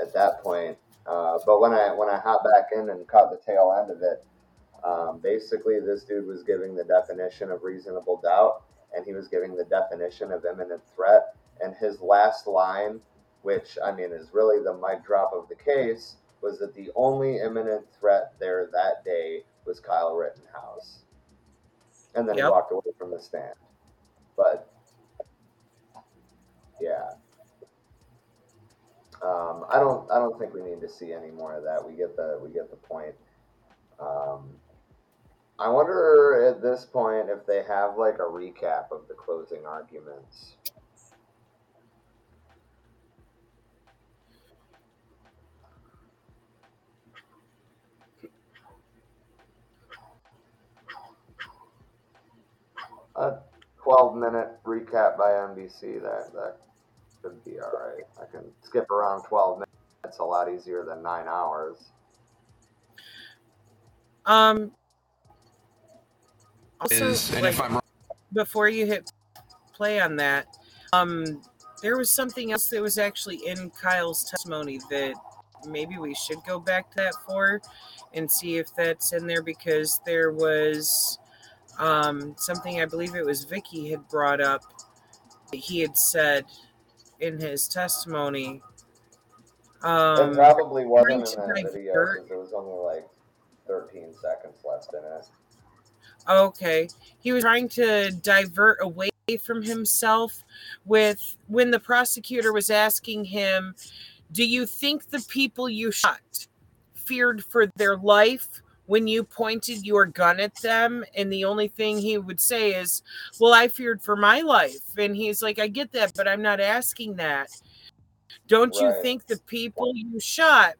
at that point, uh, but when I when I hopped back in and caught the tail end of it, um, basically this dude was giving the definition of reasonable doubt, and he was giving the definition of imminent threat. And his last line, which I mean is really the mic drop of the case, was that the only imminent threat there that day was Kyle Rittenhouse. And then he Yep. walked away from the stand. But yeah. Um, I don't I don't think we need to see any more of that. We get the we get the point. Um, I wonder at this point if they have like a recap of the closing arguments. A 12 minute recap by NBC that that should be all right. I can skip around 12 minutes. It's a lot easier than nine hours. Um. Also, is, and like, if I'm wrong, before you hit play on that, um, there was something else that was actually in Kyle's testimony that maybe we should go back to that for and see if that's in there because there was um, something I believe it was Vicky had brought up he had said in his testimony. Um, it probably wasn't in that video because there was only like 13 seconds left in it. Okay. He was trying to divert away from himself with when the prosecutor was asking him, Do you think the people you shot feared for their life when you pointed your gun at them? And the only thing he would say is, Well, I feared for my life. And he's like, I get that, but I'm not asking that. Don't you think the people you shot?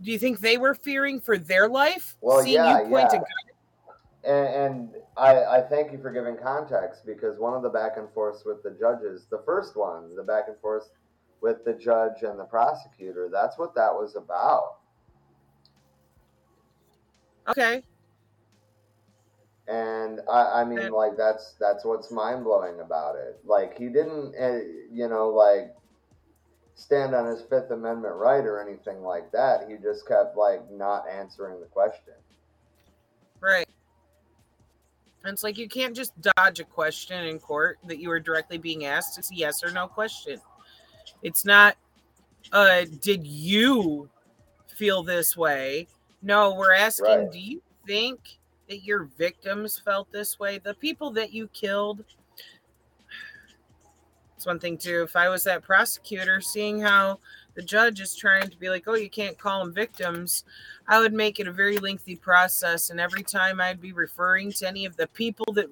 Do you think they were fearing for their life? Well, Seeing yeah, you point a yeah. gun And, and I, I thank you for giving context because one of the back and forths with the judges, the first one, the back and forth with the judge and the prosecutor, that's what that was about. Okay. And I, I mean, like that's that's what's mind blowing about it. Like he didn't, uh, you know, like stand on his Fifth Amendment right or anything like that. He just kept like not answering the question. Right. And it's like you can't just dodge a question in court that you were directly being asked. It's a yes or no question. It's not, uh, did you feel this way? No, we're asking, Right. do you think that your victims felt this way? The people that you killed. It's one thing too. If I was that prosecutor, seeing how the judge is trying to be like, oh, you can't call them victims, I would make it a very lengthy process. And every time I'd be referring to any of the people that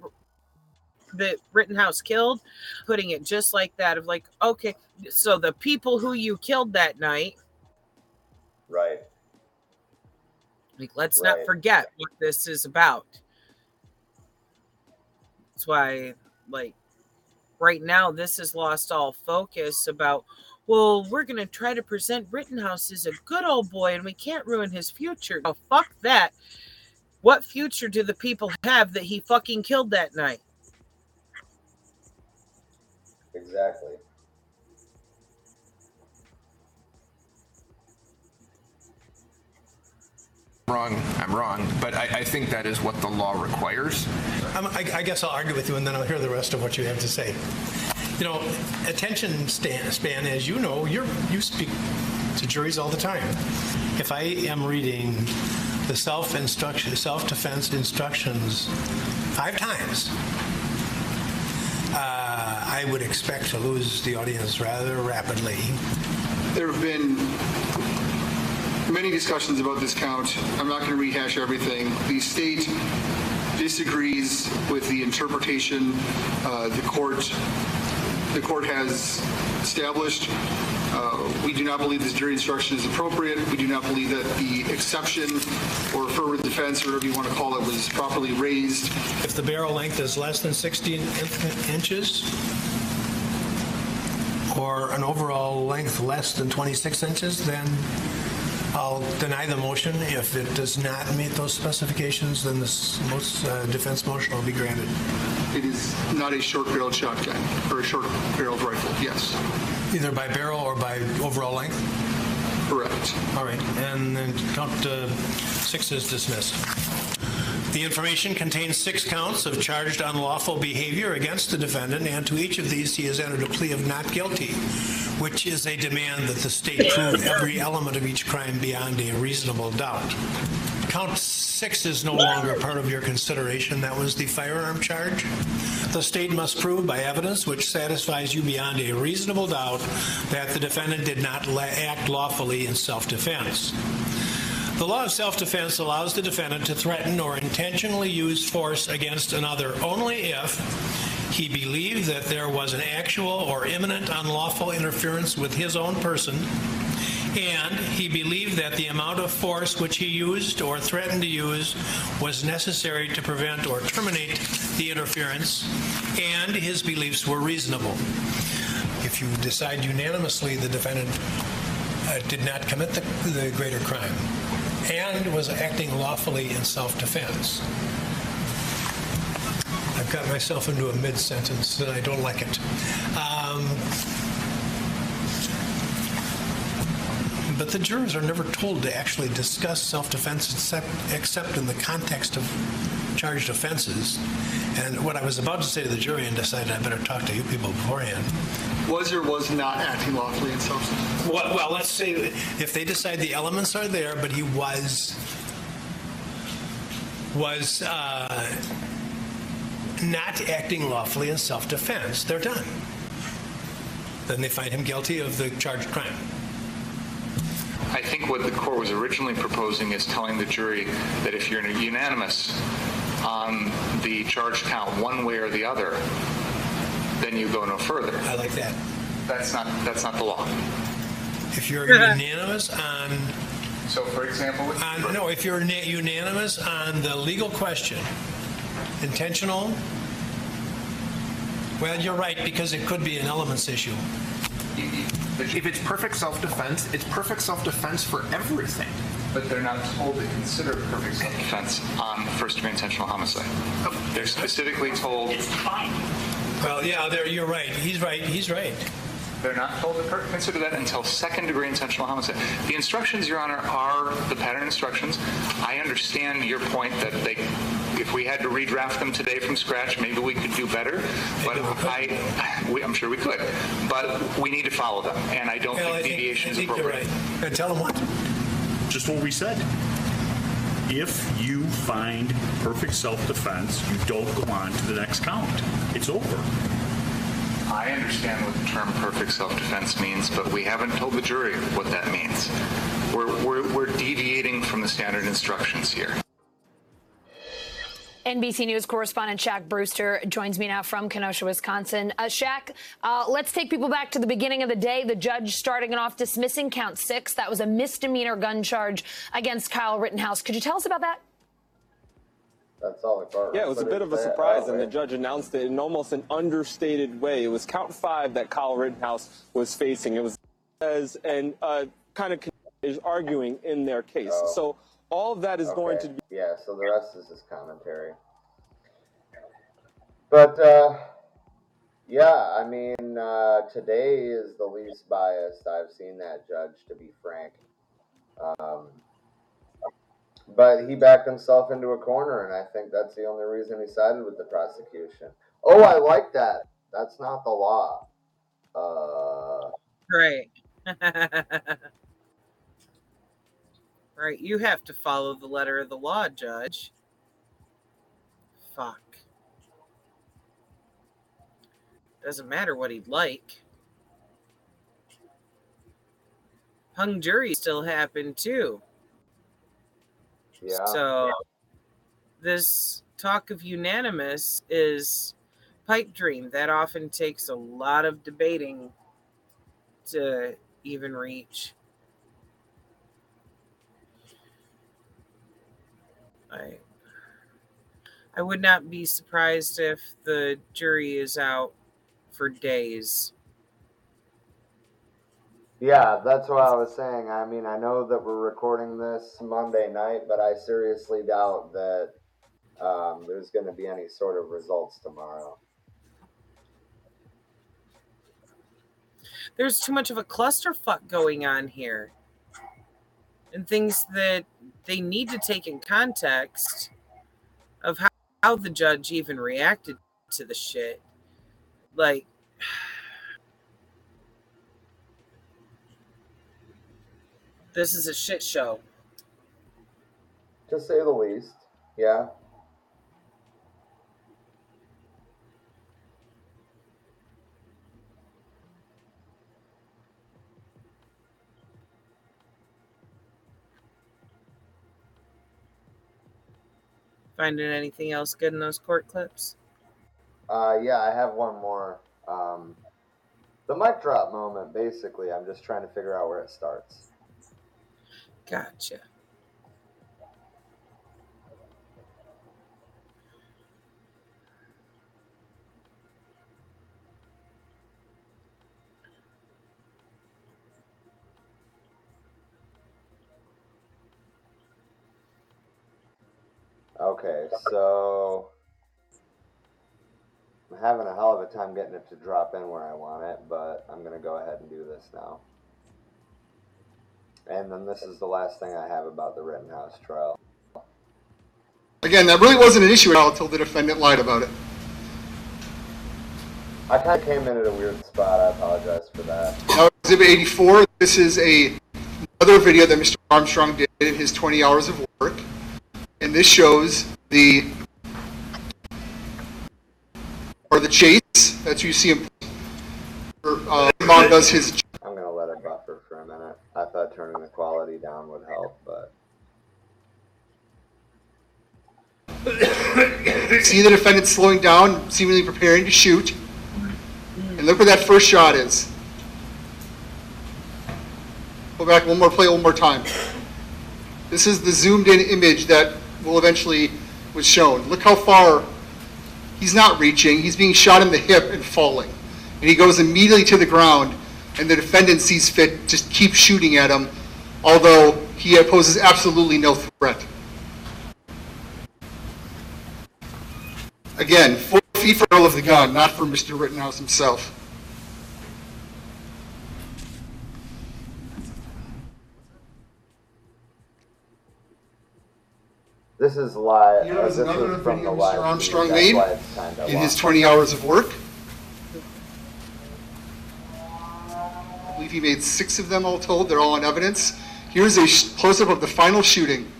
that Rittenhouse killed, putting it just like that of like, okay, so the people who you killed that night, Right. Like let's not forget what this is about. That's why, like, right now, this has lost all focus about, well, we're going to try to present Rittenhouse as a good old boy and we can't ruin his future. Oh, fuck that. What future do the people have that he fucking killed that night? Exactly. Wrong, I'm wrong, but I, I think that is what the law requires. I'm- I, I guess I'll argue with you, and then I'll hear the rest of what you have to say. You know, attention span, span as you know, you're, you speak to juries all the time. If I am reading the self-instruction, self-defense instructions five times, uh, I would expect to lose the audience rather rapidly. There have been many discussions about this count. I'm not going to rehash everything. The state disagrees with the interpretation uh, the court the court has established. Uh, we do not believe this jury instruction is appropriate. We do not believe that the exception or affirmative defense, or whatever you want to call it, was properly raised. If the barrel length is less than 16 in- inches, or an overall length less than 26 inches, then I'll deny the motion. If it does not meet those specifications, then this most uh, defense motion will be granted. It is not a short-barreled shotgun or a short-barreled rifle. Yes, Either by barrel or by overall length? correct. All right, and then count uh, six is dismissed. The information contains six counts of charged unlawful behavior against the defendant, and to each of these, he has entered a plea of not guilty, which is a demand that the state prove every element of each crime beyond a reasonable doubt. Count six is no longer part of your consideration. That was the firearm charge. The state must prove by evidence which satisfies you beyond a reasonable doubt that the defendant did not act lawfully in self-defense. The law of self-defense allows the defendant to threaten or intentionally use force against another only if he believed that there was an actual or imminent unlawful interference with his own person, and he believed that the amount of force which he used or threatened to use was necessary to prevent or terminate the interference, and his beliefs were reasonable. If you decide unanimously the defendant uh, did not commit the, the greater crime and was acting lawfully in self-defense. I've got myself into a mid-sentence and I don't like it. Um, but the jurors are never told to actually discuss self-defense except, except in the context of charged offenses. And what I was about to say to the jury and decided I better talk to you people beforehand Was or was not acting lawfully in self-defense? well, well, let's say if they decide the elements are there, but he was was uh, not acting lawfully in self-defense, they're done. Then they find him guilty of the charged crime. I think what the court was originally proposing is telling the jury that if you're unanimous on the charge count one way or the other, then you go no further. I like that. That's not, that's not the law. If you're unanimous on, So for example, with- on no, if you're na- unanimous on the legal question, intentional. Well, you're right because it could be an elements issue. If it's perfect self-defense, it's perfect self-defense for everything. But they're not told to consider perfect self-defense on first-degree intentional homicide. Oh. They're specifically told, It's fine. Well, yeah, there you're right. He's right. He's right. They're not told to per- consider that until second-degree intentional homicide. The instructions, Your Honor, are the pattern instructions. I understand your point that they, if we had to redraft them today from scratch, maybe we could do better, but I, we- I'm sure we could. But we need to follow them, and I don't Well, think think- deviation I is think you're appropriate. right. Tell them what? Just what we said. If you find perfect self-defense, you don't go on to the next count. It's over. I understand what the term perfect self-defense means, but we haven't told the jury what that means. We're, we're, we're deviating from the standard instructions here. NBC News correspondent Shaq Brewster joins me now from Kenosha, Wisconsin. Uh, Shaq, uh, let's take people back to the beginning of the day. The judge starting it off dismissing count six. That was a misdemeanor gun charge against Kyle Rittenhouse. Could you tell us about that? That's all the court. Yeah, it was a bit of a surprise, and the judge announced it in almost an understated way. It was count five that Kyle Rittenhouse was facing. It was as and uh, kind of is arguing in their case. Oh. So all of that is going to be. Yeah, so the rest is his commentary. But uh, yeah, I mean, uh, today is the least biased I've seen that judge, to be frank. Um, but he backed himself into a corner, and I think that's the only reason he sided with the prosecution. Oh, I like that. That's not the law. Uh, Right. right. You have to follow the letter of the law, Judge. Fuck. Doesn't matter what he'd like. Hung jury still happened too. Yeah. So this talk of unanimous is pipe dream. That often takes a lot of debating to even reach. I I would not be surprised if the jury is out for days. Yeah, that's what I was saying. I mean, I know that we're recording this Monday night, but I seriously doubt that um, there's going to be any sort of results tomorrow. There's too much of a clusterfuck going on here. And things that they need to take in context of how, how the judge even reacted to the shit. Like, this is a shit show. To say the least. Yeah. Finding anything else good in those court clips? Uh, yeah, I have one more. Um, the mic drop moment, basically, I'm just trying to figure out where it starts. Gotcha. Okay, so I'm having a hell of a time getting it to drop in where I want it, but I'm gonna go ahead and do this now. And then this is the last thing I have about the Rittenhouse trial. Again, that really wasn't an issue at all until the defendant lied about it. I kind of came in at a weird spot. I apologize for that. Now, Exhibit 84, this is a another video that Mr. Armstrong did in his 20 hours of work. And this shows the or the chase that you see him or, uh, Mom does his I'm gonna let it buffer for a minute. I thought turning the quality down would help, but see the defendant slowing down, seemingly preparing to shoot. And look where that first shot is. Go back one more play, one more time. This is the zoomed in image that will eventually was shown. Look how far he's not reaching. He's being shot in the hip and falling. And he goes immediately to the ground, and the defendant sees fit to keep shooting at him, although he poses absolutely no threat. Again, four feet for all of the gun, not for Mr. Rittenhouse himself. This is live. Here uh, is this is from the Mr. live. feed. Armstrong made why it's kinda in his 20 hours of work. Believe he made six of them all told. They're all on evidence. Here's a sh- close-up of the final shooting.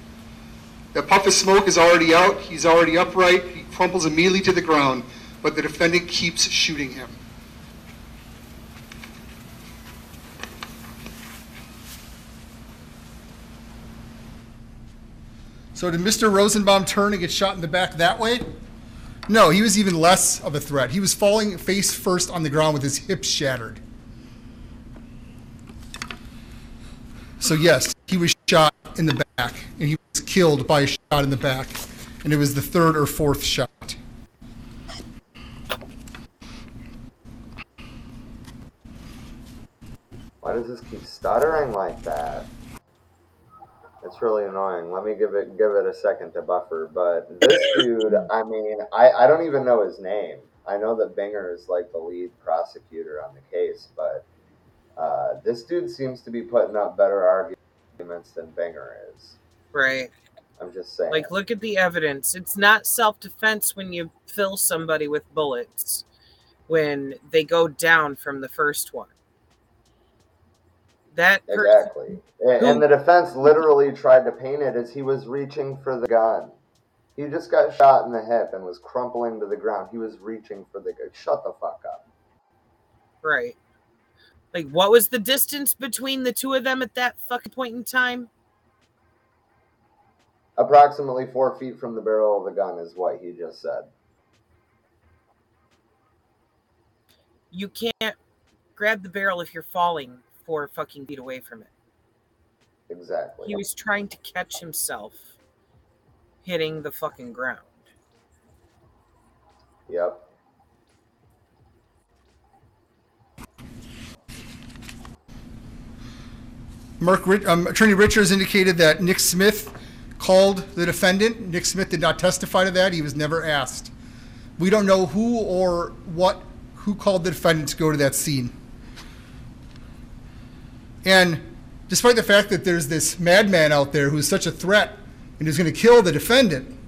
The puff of smoke is already out. He's already upright. He crumples immediately to the ground, but the defendant keeps shooting him. So did Mr. Rosenbaum turn and get shot in the back that way? No, he was even less of a threat. He was falling face first on the ground with his hips shattered. So yes, he was shot in the back, and he was killed by a shot in the back, and it was the third or fourth shot. Why does this keep stuttering like that? It's really annoying. Let me give it give it a second to buffer. But this dude, I mean, I, I don't even know his name. I know that Binger is like the lead prosecutor on the case, but uh, this dude seems to be putting up better arguments than Binger is. Right. I'm just saying. Like, look at the evidence. It's not self defense when you fill somebody with bullets when they go down from the first one. That Exactly. And, and the defense literally tried to paint it as he was reaching for the gun. He just got shot in the hip and was crumpling to the ground. He was reaching for the gun. Shut the fuck up. Right. Like, what was the distance between the two of them at that fucking point in time? Approximately four feet from the barrel of the gun is what he just said. You can't grab the barrel if you're falling four fucking feet away from it. Exactly. He was trying to catch himself hitting the fucking ground. Yep. Mark, um, Attorney Richards indicated that Nick Smith called the defendant. Nick Smith did not testify to that. He was never asked. We don't know who or what, who called the defendant to go to that scene. And despite the fact that there's this madman out there who's such a threat and who's going to kill the defendant,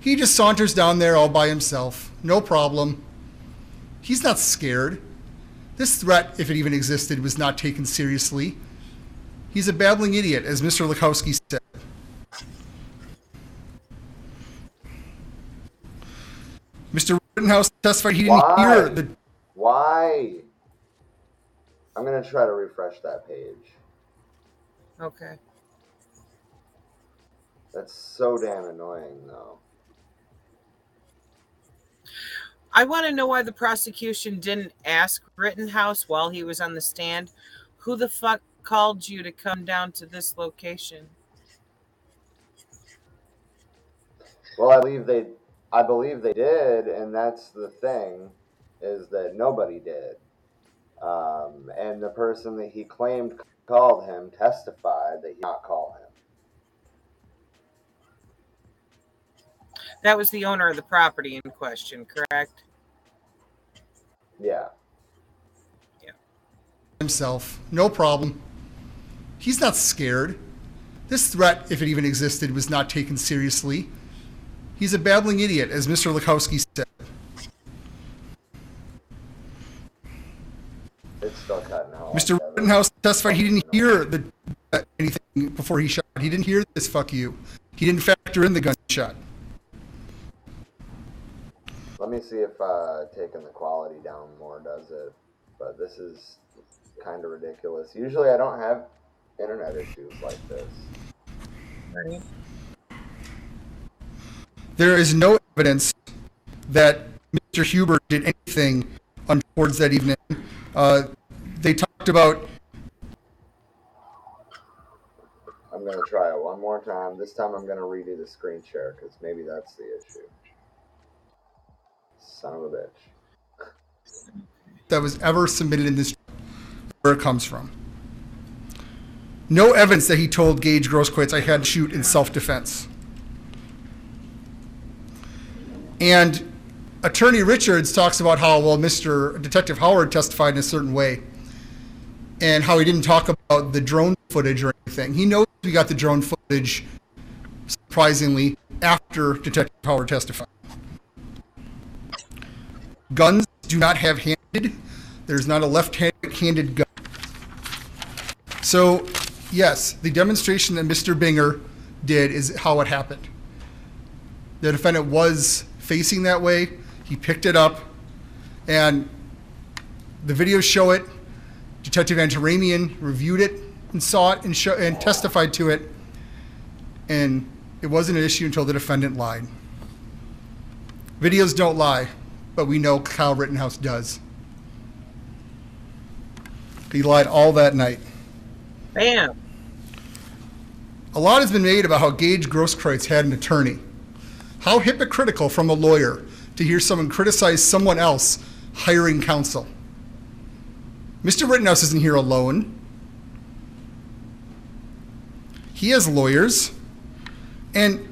he just saunters down there all by himself. No problem. He's not scared. This threat, if it even existed, was not taken seriously. He's a babbling idiot, as Mr. Lukowski said. Mr. Rittenhouse testified he didn't Why? hear the Why? I'm gonna try to refresh that page. Okay. That's so damn annoying, though. I want to know why the prosecution didn't ask Rittenhouse while he was on the stand, who the fuck called you to come down to this location? Well, I believe they, I believe they did, and that's the thing, is that nobody did. Um, and the person that he claimed called him testified that he did not call him. That was the owner of the property in question, correct? Yeah. Yeah. Himself. No problem. He's not scared. This threat, if it even existed, was not taken seriously. He's a babbling idiot, as Mr. Lukowski said. It's still cutting out. Mr. Rittenhouse testified he didn't hear the, anything before he shot. He didn't hear this "fuck you." He didn't factor in the gunshot. Let me see if uh, taking the quality down more does it. But this is kind of ridiculous. Usually I don't have internet issues like this. Right. There is no evidence that Mr. Huber did anything untowards that evening. Uh, they talked about I'm going to try it one more time. This time I'm going to redo the screen share because maybe that's the issue. Son of a bitch. that was ever submitted in this where it comes from. No evidence that he told Gage Grosskreutz I had to shoot in self-defense. And Attorney Richards talks about how well Mr. Detective Howard testified in a certain way, and how he didn't talk about the drone footage or anything. He knows we got the drone footage surprisingly, after Detective Howard testified. Guns do not have handed. There's not a left-handed gun. So, yes, the demonstration that Mr. Binger did is how it happened. The defendant was facing that way. He picked it up, and the videos show it. Detective Antaramian reviewed it and saw it and, show, and testified to it, and it wasn't an issue until the defendant lied. Videos don't lie, but we know Kyle Rittenhouse does. He lied all that night. Bam. A lot has been made about how Gage Grosskreutz had an attorney. How hypocritical from a lawyer to hear someone criticize someone else hiring counsel. Mr. Rittenhouse isn't here alone. He has lawyers. And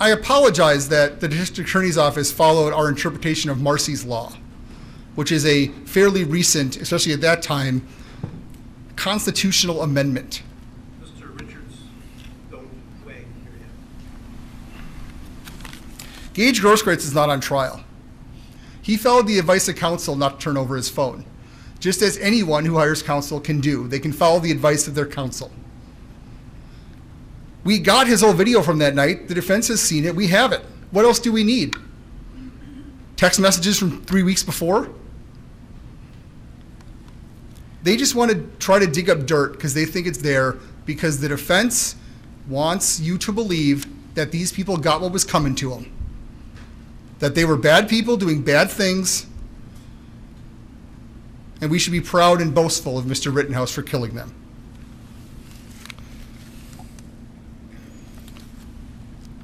I apologize that the district attorney's office followed our interpretation of Marsy's law, which is a fairly recent, especially at that time, constitutional amendment. Mr. Richards, don't wait. Gage Grosskreutz is not on trial. He followed the advice of counsel not to turn over his phone, just as anyone who hires counsel can do. They can follow the advice of their counsel. We got his whole video from that night. The defense has seen it. We have it. What else do we need? Text messages from three weeks before? They just want to try to dig up dirt because they think it's there because the defense wants you to believe that these people got what was coming to them. That they were bad people doing bad things. And we should be proud and boastful of Mr. Rittenhouse for killing them.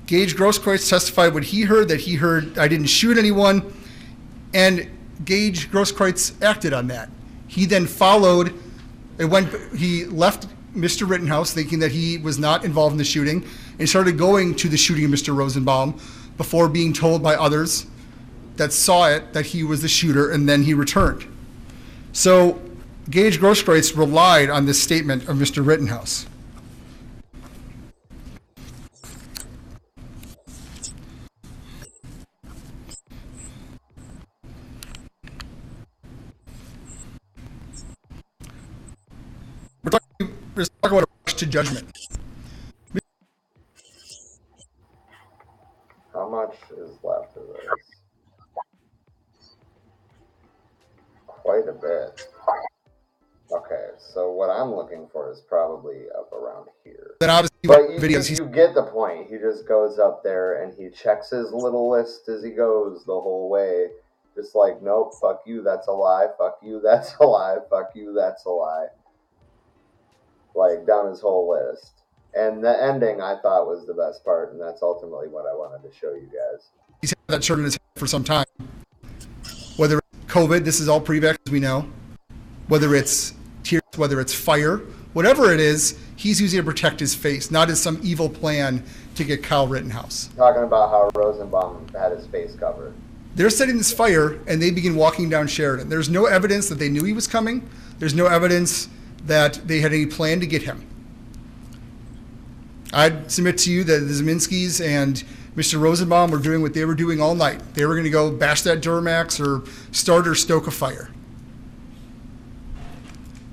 Gage Grosskreutz testified what he heard, that he heard, I didn't shoot anyone, and Gage Grosskreutz acted on that. He then followed, and when he left Mr. Rittenhouse thinking that he was not involved in the shooting, and started going to the shooting of Mr. Rosenbaum before being told by others that saw it that he was the shooter, and then he returned. So Gage Grosskreutz relied on this statement of Mr. Rittenhouse. We're talking, we're talking about a rush to judgment. Much is left of this? Quite a bit. Okay, so what I'm looking for is probably up around here. Then obviously, But you, videos. you, you get the point. He just goes up there and he checks his little list as he goes the whole way. Just like, nope, fuck you, that's a lie. Fuck you, that's a lie. Fuck you, that's a lie. Like, down his whole list. And the ending I thought was the best part, and that's ultimately what I wanted to show you guys. he's had that shirt in his head for some time. Whether it's COVID, this is all pre-vax, as we know. Whether it's tears, whether it's fire, whatever it is, he's using it to protect his face, not as some evil plan to get Kyle Rittenhouse. Talking about how Rosenbaum had his face covered. They're setting this fire, and they begin walking down Sheridan. There's no evidence that they knew he was coming. There's no evidence that they had any plan to get him. I'd submit to you that the Ziminskis and Mr. Rosenbaum were doing what they were doing all night. They were going to go bash that Duramax or start or stoke a fire.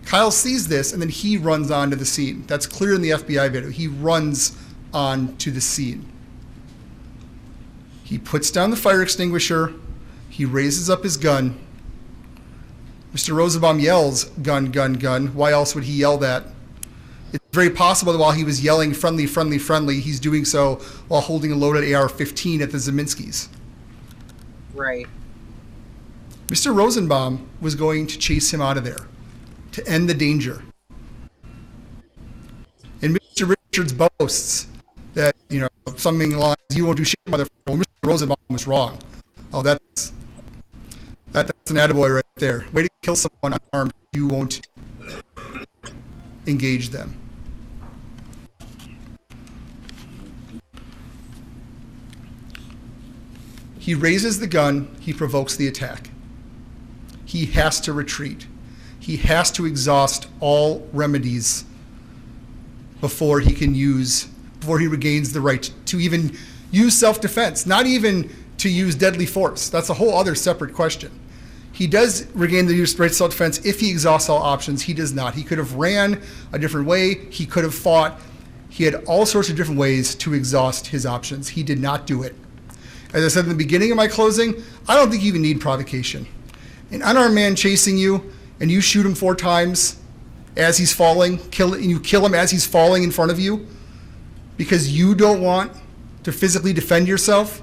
Kyle sees this and then he runs onto the scene. That's clear in the FBI video. He runs onto the scene. He puts down the fire extinguisher. He raises up his gun. Mr. Rosenbaum yells, gun, gun, gun. Why else would he yell that? It's very possible that while he was yelling friendly, friendly, friendly, he's doing so while holding a loaded AR 15 at the Ziminskis. Right. Mr. Rosenbaum was going to chase him out of there to end the danger. And Mr. Richards boasts that, you know, something along you won't do shit, motherfucker. Well, Mr. Rosenbaum was wrong. Oh, that's that, that's an attaboy right there. Way to kill someone unarmed. You won't engage them. He raises the gun. He provokes the attack. He has to retreat. He has to exhaust all remedies before he can use before he regains the right to even use self-defense, not even to use deadly force. That's a whole other separate question. He does regain the use right to self-defense if he exhausts all options. He does not. He could have ran a different way. He could have fought. He had all sorts of different ways to exhaust his options. He did not do it. As I said in the beginning of my closing, I don't think you even need provocation. An unarmed man chasing you, and you shoot him four times as he's falling, kill and you kill him as he's falling in front of you, because you don't want to physically defend yourself.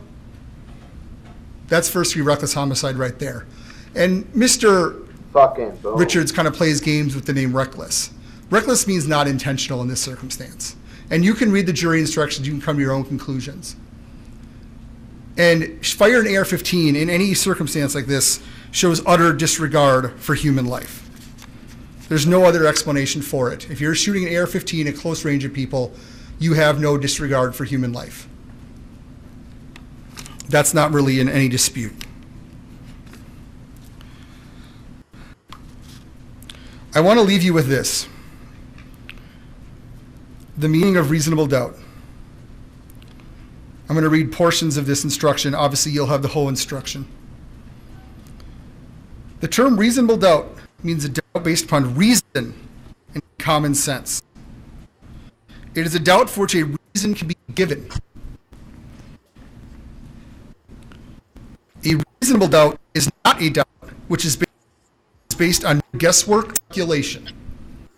That's first degree reckless homicide right there. And Mr. Fucking boom. Richards kind of plays games with the name reckless. Reckless means not intentional in this circumstance. And you can read the jury instructions, you can come to your own conclusions. And fire an AR 15 in any circumstance like this shows utter disregard for human life. There's no other explanation for it. If you're shooting an AR 15 at close range of people, you have no disregard for human life. That's not really in any dispute. I want to leave you with this the meaning of reasonable doubt. I'm going to read portions of this instruction. Obviously, you'll have the whole instruction. The term reasonable doubt means a doubt based upon reason and common sense. It is a doubt for which a reason can be given. A reasonable doubt is not a doubt which is based on guesswork speculation.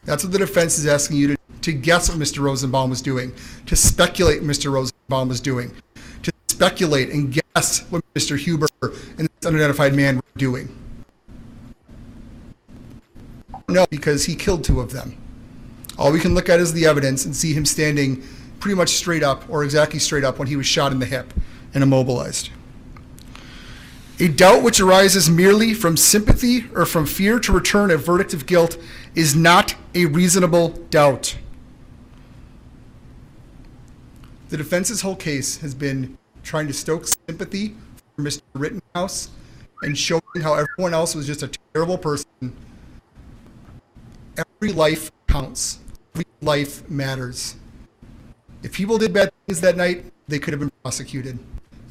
That's what the defense is asking you to, to guess what Mr. Rosenbaum was doing, to speculate Mr. Rosenbaum was doing, to speculate and guess what Mr. Huber and this unidentified man were doing. No, because he killed two of them. All we can look at is the evidence and see him standing pretty much straight up or exactly straight up when he was shot in the hip and immobilized. A doubt which arises merely from sympathy or from fear to return a verdict of guilt is not a reasonable doubt. The defense's whole case has been trying to stoke sympathy for Mr. Rittenhouse and showing how everyone else was just a terrible person. Every life counts. Every life matters. If people did bad things that night, they could have been prosecuted.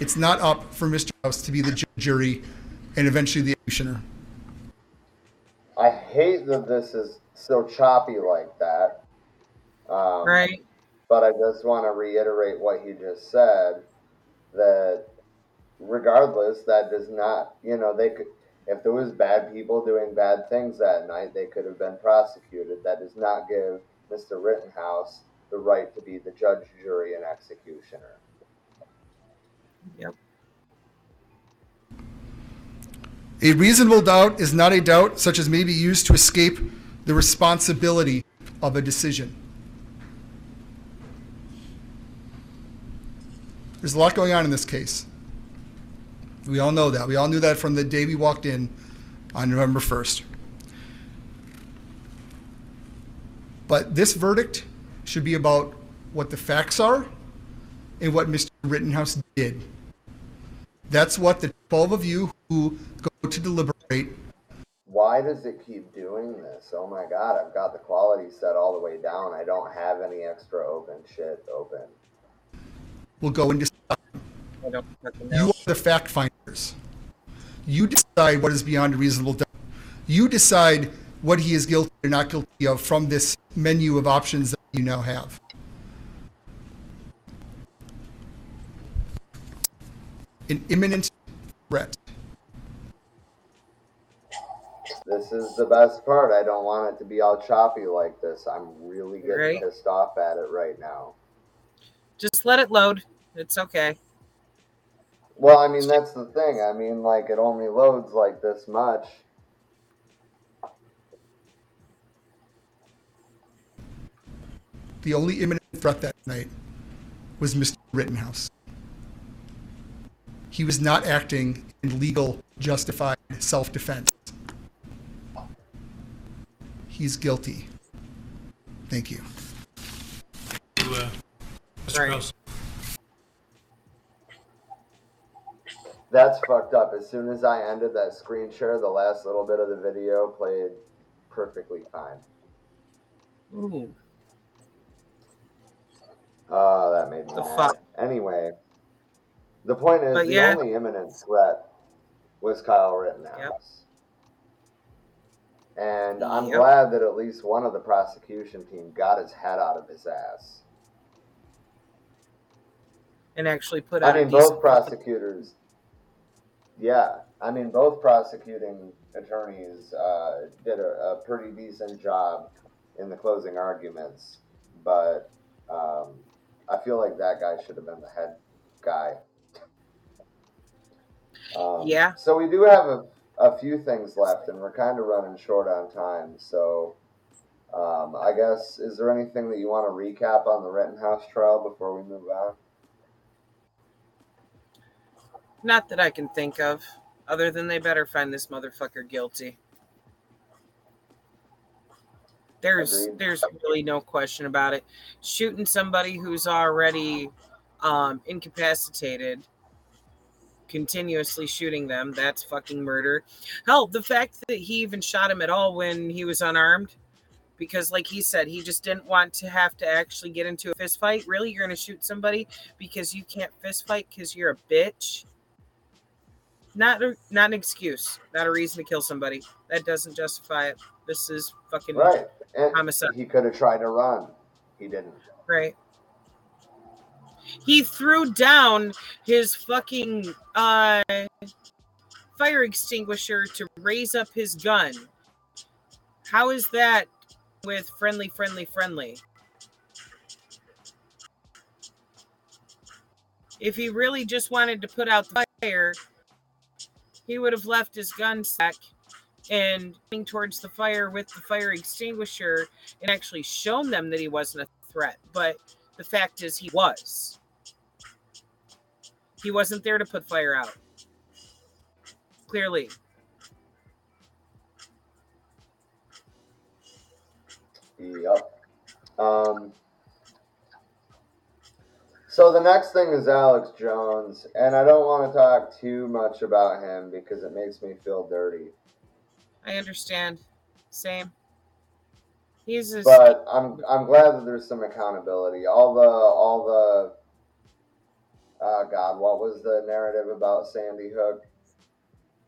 It's not up for Mr. House to be the jury and eventually the executioner. I hate that this is so choppy like that. Um, Right. But I just want to reiterate what he just said that regardless, that does not, you know, they could, if there was bad people doing bad things that night, they could have been prosecuted. That does not give Mr. Rittenhouse the right to be the judge, jury, and executioner. Yep. A reasonable doubt is not a doubt such as may be used to escape the responsibility of a decision. There's a lot going on in this case. We all know that. We all knew that from the day we walked in on November 1st. But this verdict should be about what the facts are and what Mr. Rittenhouse did. That's what the 12 of you who go to deliberate Why does it keep doing this? Oh my god, I've got the quality set all the way down. I don't have any extra open shit open. Will go and decide. I don't You are the fact finders. You decide what is beyond a reasonable doubt. You decide what he is guilty or not guilty of from this menu of options that you now have. An imminent threat. This is the best part. I don't want it to be all choppy like this. I'm really getting Right. pissed off at it right now. Just let it load. It's okay. Well, I mean, that's the thing. I mean, like, it only loads like this much. The only imminent threat that night was Mr. Rittenhouse. He was not acting in legal, justified self defense. He's guilty. Thank you. uh, Right. That's fucked up. As soon as I ended that screen share, the last little bit of the video played perfectly fine. Ooh. Oh, that made me The mad. fuck? Anyway, the point is But the yeah. only imminent threat was Kyle Rittenhouse. And I'm Yep. glad that at least one of the prosecution team got his head out of his ass. And actually put I out a mean, both prosecutors. Yeah, I mean, both prosecuting attorneys uh, did a, a pretty decent job in the closing arguments, but um, I feel like that guy should have been the head guy. Um, Yeah. So we do have a, a few things left, and we're kind of running short on time. So um, I guess is there anything that you want to recap on the Rittenhouse trial before we move on? Not that I can think of, other than they better find this motherfucker guilty. There's Agreed. there's really no question about it. Shooting somebody who's already um, incapacitated, continuously shooting them, that's fucking murder. Hell, the fact that he even shot him at all when he was unarmed, because like he said, he just didn't want to have to actually get into a fist fight. Really, you're gonna shoot somebody because you can't fist fight because you're a bitch? Not a, not an excuse, not a reason to kill somebody. That doesn't justify it. This is fucking Right. And homicide. he could have tried to run. He didn't. Right. He threw down his fucking uh fire extinguisher to raise up his gun. How is that with friendly, friendly, friendly? If he really just wanted to put out the fire, he would have left his gun sack and going towards the fire with the fire extinguisher and actually shown them that he wasn't a threat. But the fact is, he was. He wasn't there to put fire out. Clearly. Yep. Um, so the next thing is Alex Jones, and I don't want to talk too much about him because it makes me feel dirty. I understand. Same. He's a But I'm I'm glad that there's some accountability. All the all the oh God, what was the narrative about Sandy Hook?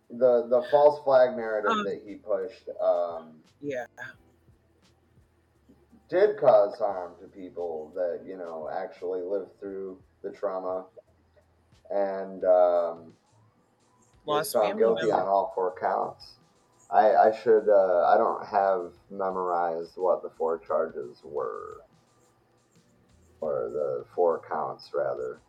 The the false flag narrative Um, that he pushed. Um, yeah. Did cause harm to people that you know actually lived through the trauma and um, was found guilty on all four counts. I, I should uh, I don't have memorized what the four charges were or the four counts rather.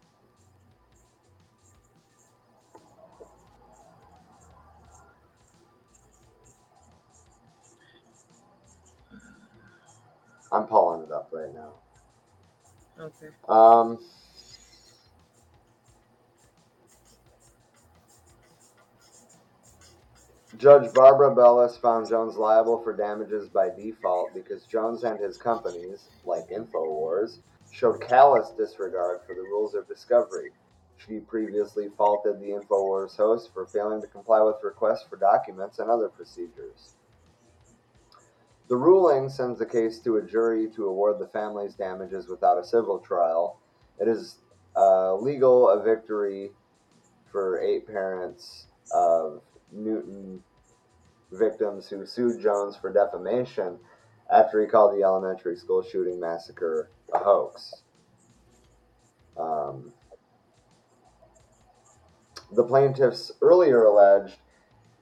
I'm pulling it up right now. Okay. Um, Judge Barbara Bellis found Jones liable for damages by default because Jones and his companies, like InfoWars, showed callous disregard for the rules of discovery. She previously faulted the InfoWars host for failing to comply with requests for documents and other procedures. The ruling sends the case to a jury to award the family's damages without a civil trial. It is uh, legal a victory for eight parents of Newtown victims who sued Jones for defamation after he called the elementary school shooting massacre a hoax. Um, the plaintiffs earlier alleged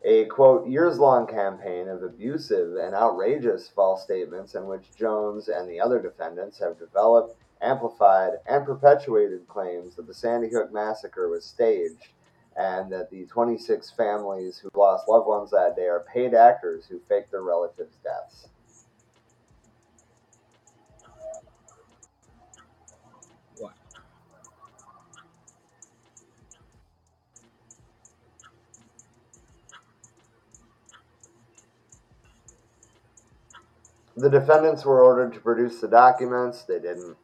a quote years long campaign of abusive and outrageous false statements in which Jones and the other defendants have developed, amplified, and perpetuated claims that the Sandy Hook massacre was staged and that the 26 families who lost loved ones that day are paid actors who faked their relatives' deaths. The defendants were ordered to produce the documents. They didn't.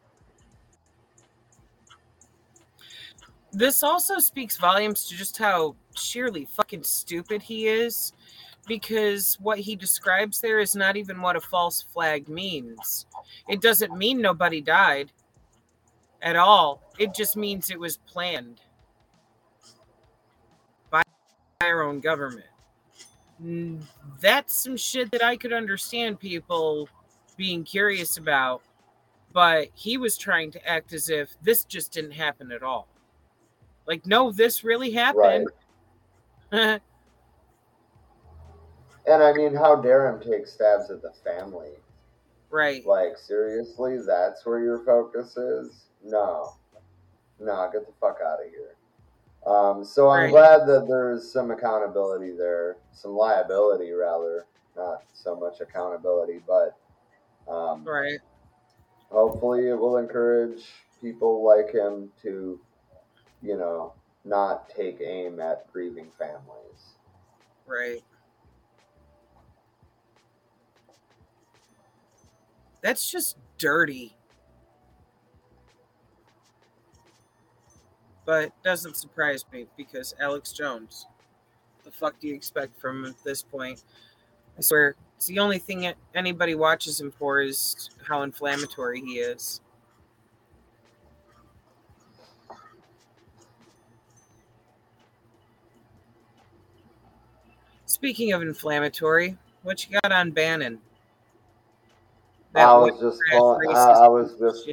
This also speaks volumes to just how sheerly fucking stupid he is because what he describes there is not even what a false flag means. It doesn't mean nobody died. at all. It just means it was planned by our own government. That's some shit that I could understand people being curious about, but he was trying to act as if this just didn't happen at all. Like, no, this really happened. And I mean, how dare him take stabs at the family? right. Like, seriously, that's where your focus is? No. No, get the fuck out of here. Um, so I'm Right. glad that there's some accountability there, some liability rather, not so much accountability, but um, Right. hopefully it will encourage people like him to, you know, not take aim at grieving families. Right. That's just dirty. But doesn't surprise me because Alex Jones. The fuck do you expect from him at this point? I swear, it's the only thing anybody watches him for is how inflammatory he is. Speaking of inflammatory, what you got on Bannon? That I was just calling, I, I was just.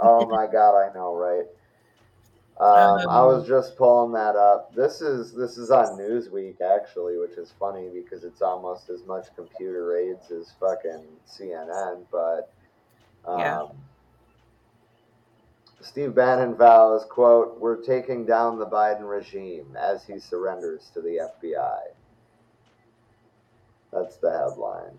Oh my god, I know, right? Um, I was just pulling that up. This is this is on Newsweek actually, which is funny because it's almost as much computer aids as fucking CNN. But um, Yeah. Steve Bannon vows, "quote We're taking down the Biden regime as he surrenders to the FBI." That's the headline.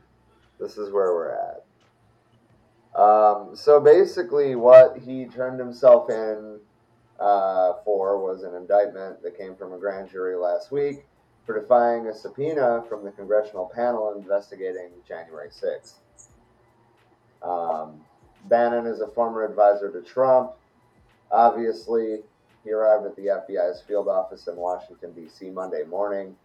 This is where we're at. Um, so basically, what he turned himself in uh, for was an indictment that came from a grand jury last week for defying a subpoena from the congressional panel investigating January 6th. Um, Bannon is a former advisor to Trump. Obviously, he arrived at the FBI's field office in Washington, D.C. Monday morning.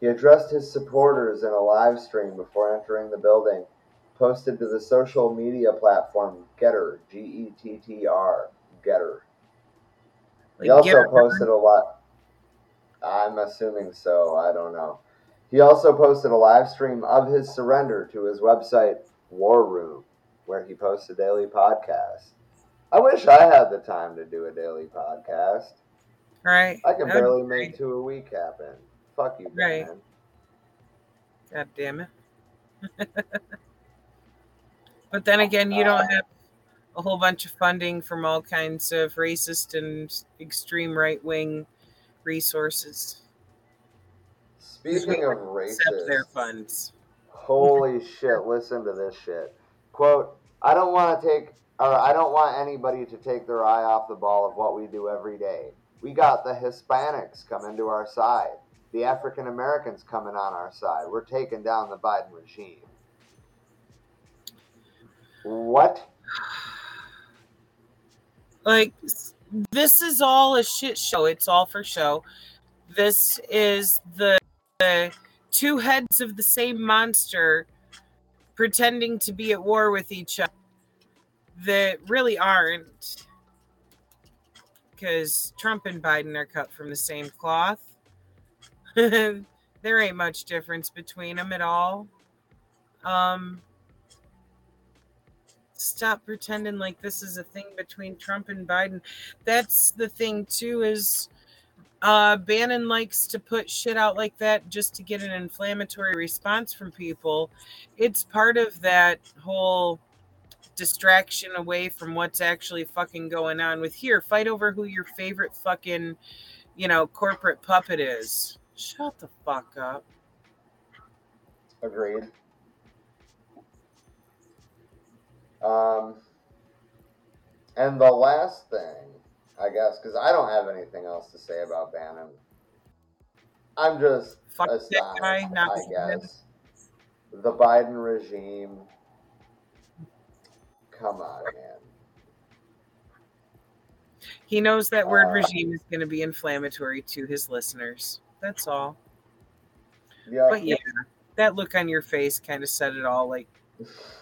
He addressed his supporters in a live stream before entering the building posted to the social media platform Gettr, G E T T R, Gettr. He also posted a lot. I'm assuming so. I don't know. He also posted a live stream of his surrender to his website War Room, where he posts a daily podcast. I wish I had the time to do a daily podcast. Right. I can That barely make two a week happen. Fuck you, Right. man. God damn it. but then oh, again, you don't have a whole bunch of funding from all kinds of racist and extreme right wing resources. Speaking of Accept their racist, funds. Holy shit, listen to this shit. Quote, I don't want to take, or I don't want anybody to take their eye off the ball of what we do every day. We got the Hispanics coming to our side, the African Americans coming on our side. We're taking down the Biden regime. What? Like, this is all a shit show. It's all for show. This is the, the two heads of the same monster pretending to be at war with each other that really aren't. Because Trump and Biden are cut from the same cloth. there ain't much difference between them at all. Um, stop pretending like this is a thing between Trump and Biden. That's the thing too is uh Bannon likes to put shit out like that just to get an inflammatory response from people. It's part of that whole distraction away from what's actually fucking going on with here. Fight over who your favorite fucking, you know, corporate puppet is. Shut the fuck up. Agreed. Um, and the last thing, I guess, because I don't have anything else to say about Bannon. I'm just Fuck astonished, guy, not I with him. The Biden regime. Come on, man. He knows that word Uh, regime is going to be inflammatory to his listeners. That's all. Yeah. But yeah, that look on your face kind of said it all. Like,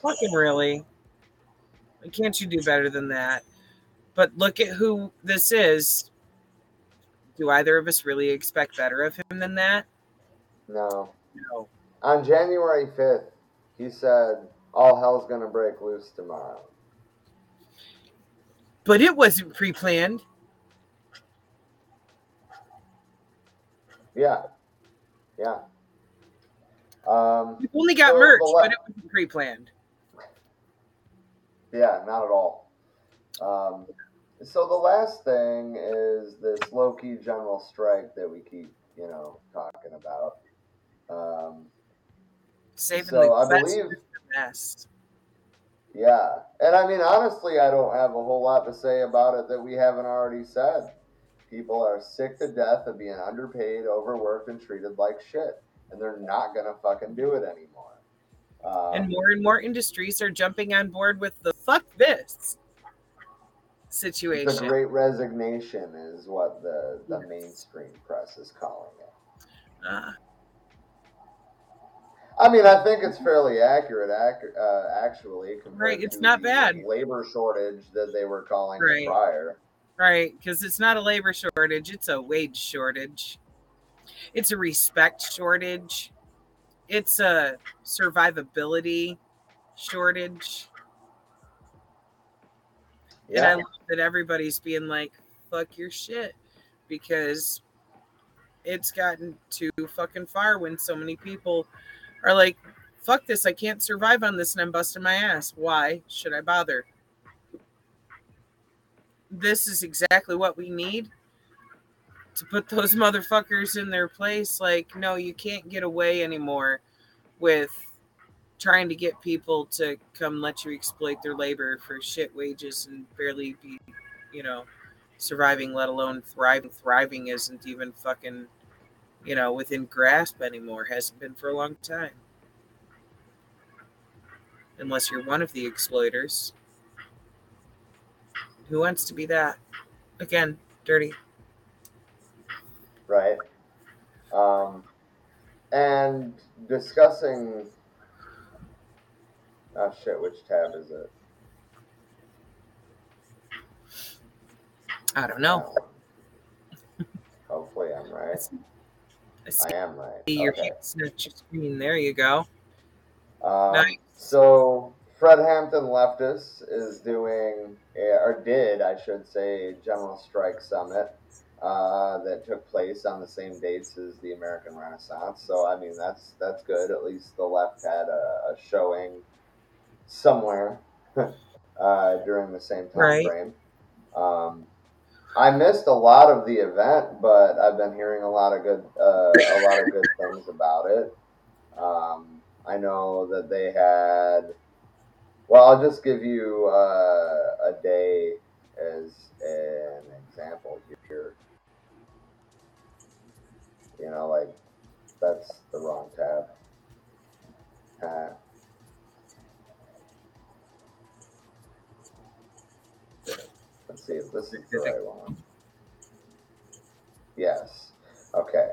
fucking really? Can't you do better than that? But look at who this is. Do either of us really expect better of him than that? No. No. On January 5th, he said, All hell's going to break loose tomorrow. But it wasn't pre planned. Yeah. Yeah. Um, We only got so merch, but it wasn't pre planned. Yeah, not at all. Um, so the last thing is this low key general strike that we keep, you know, talking about. Um, Saving So the I best believe- the best. yeah, and I mean honestly, I don't have a whole lot to say about it that we haven't already said. People are sick to death of being underpaid, overworked, and treated like shit, and they're not gonna fucking do it anymore. Um, and more and more industries are jumping on board with the fuck this situation. The. Great Resignation is what the, the mainstream press is calling it. Uh, I mean, I think it's fairly accurate, ac- uh, actually. Right, it's not bad. Labor shortage that they were calling Right. prior. right, because it's not a labor shortage, it's a wage shortage. It's a respect shortage. It's a survivability shortage. And I love that everybody's being like, fuck your shit. Because it's gotten too fucking far when so many people are like, fuck this, I can't survive on this and I'm busting my ass. Why should I bother? This is exactly what we need to put those motherfuckers in their place. Like, no, you can't get away anymore with trying to get people to come let you exploit their labor for shit wages and barely be, you know, surviving, let alone thriving. Thriving isn't even fucking, you know, within grasp anymore. Hasn't been for a long time. Unless you're one of the exploiters. Who wants to be that? Again, dirty. right? Um, and discussing. Oh shit! Which tab is it? I don't know. Hopefully, I'm right. I see I am right. your Okay. your screen. There you go. Um, Nice. So Fred Hampton leftist is doing, or did I should say, a general strike summit uh, that took place on the same dates as the American Renaissance. So I mean that's that's good. At least the left had a, a showing somewhere uh, during the same time Right. frame. Um, I missed a lot of the event, but I've been hearing a lot of good uh, a lot of good things about it. Um, I know that they had. Well, I'll just give you uh, a day as an example here. You know, like that's the wrong tab. Uh, let's see if this is the right one. Yes. Okay.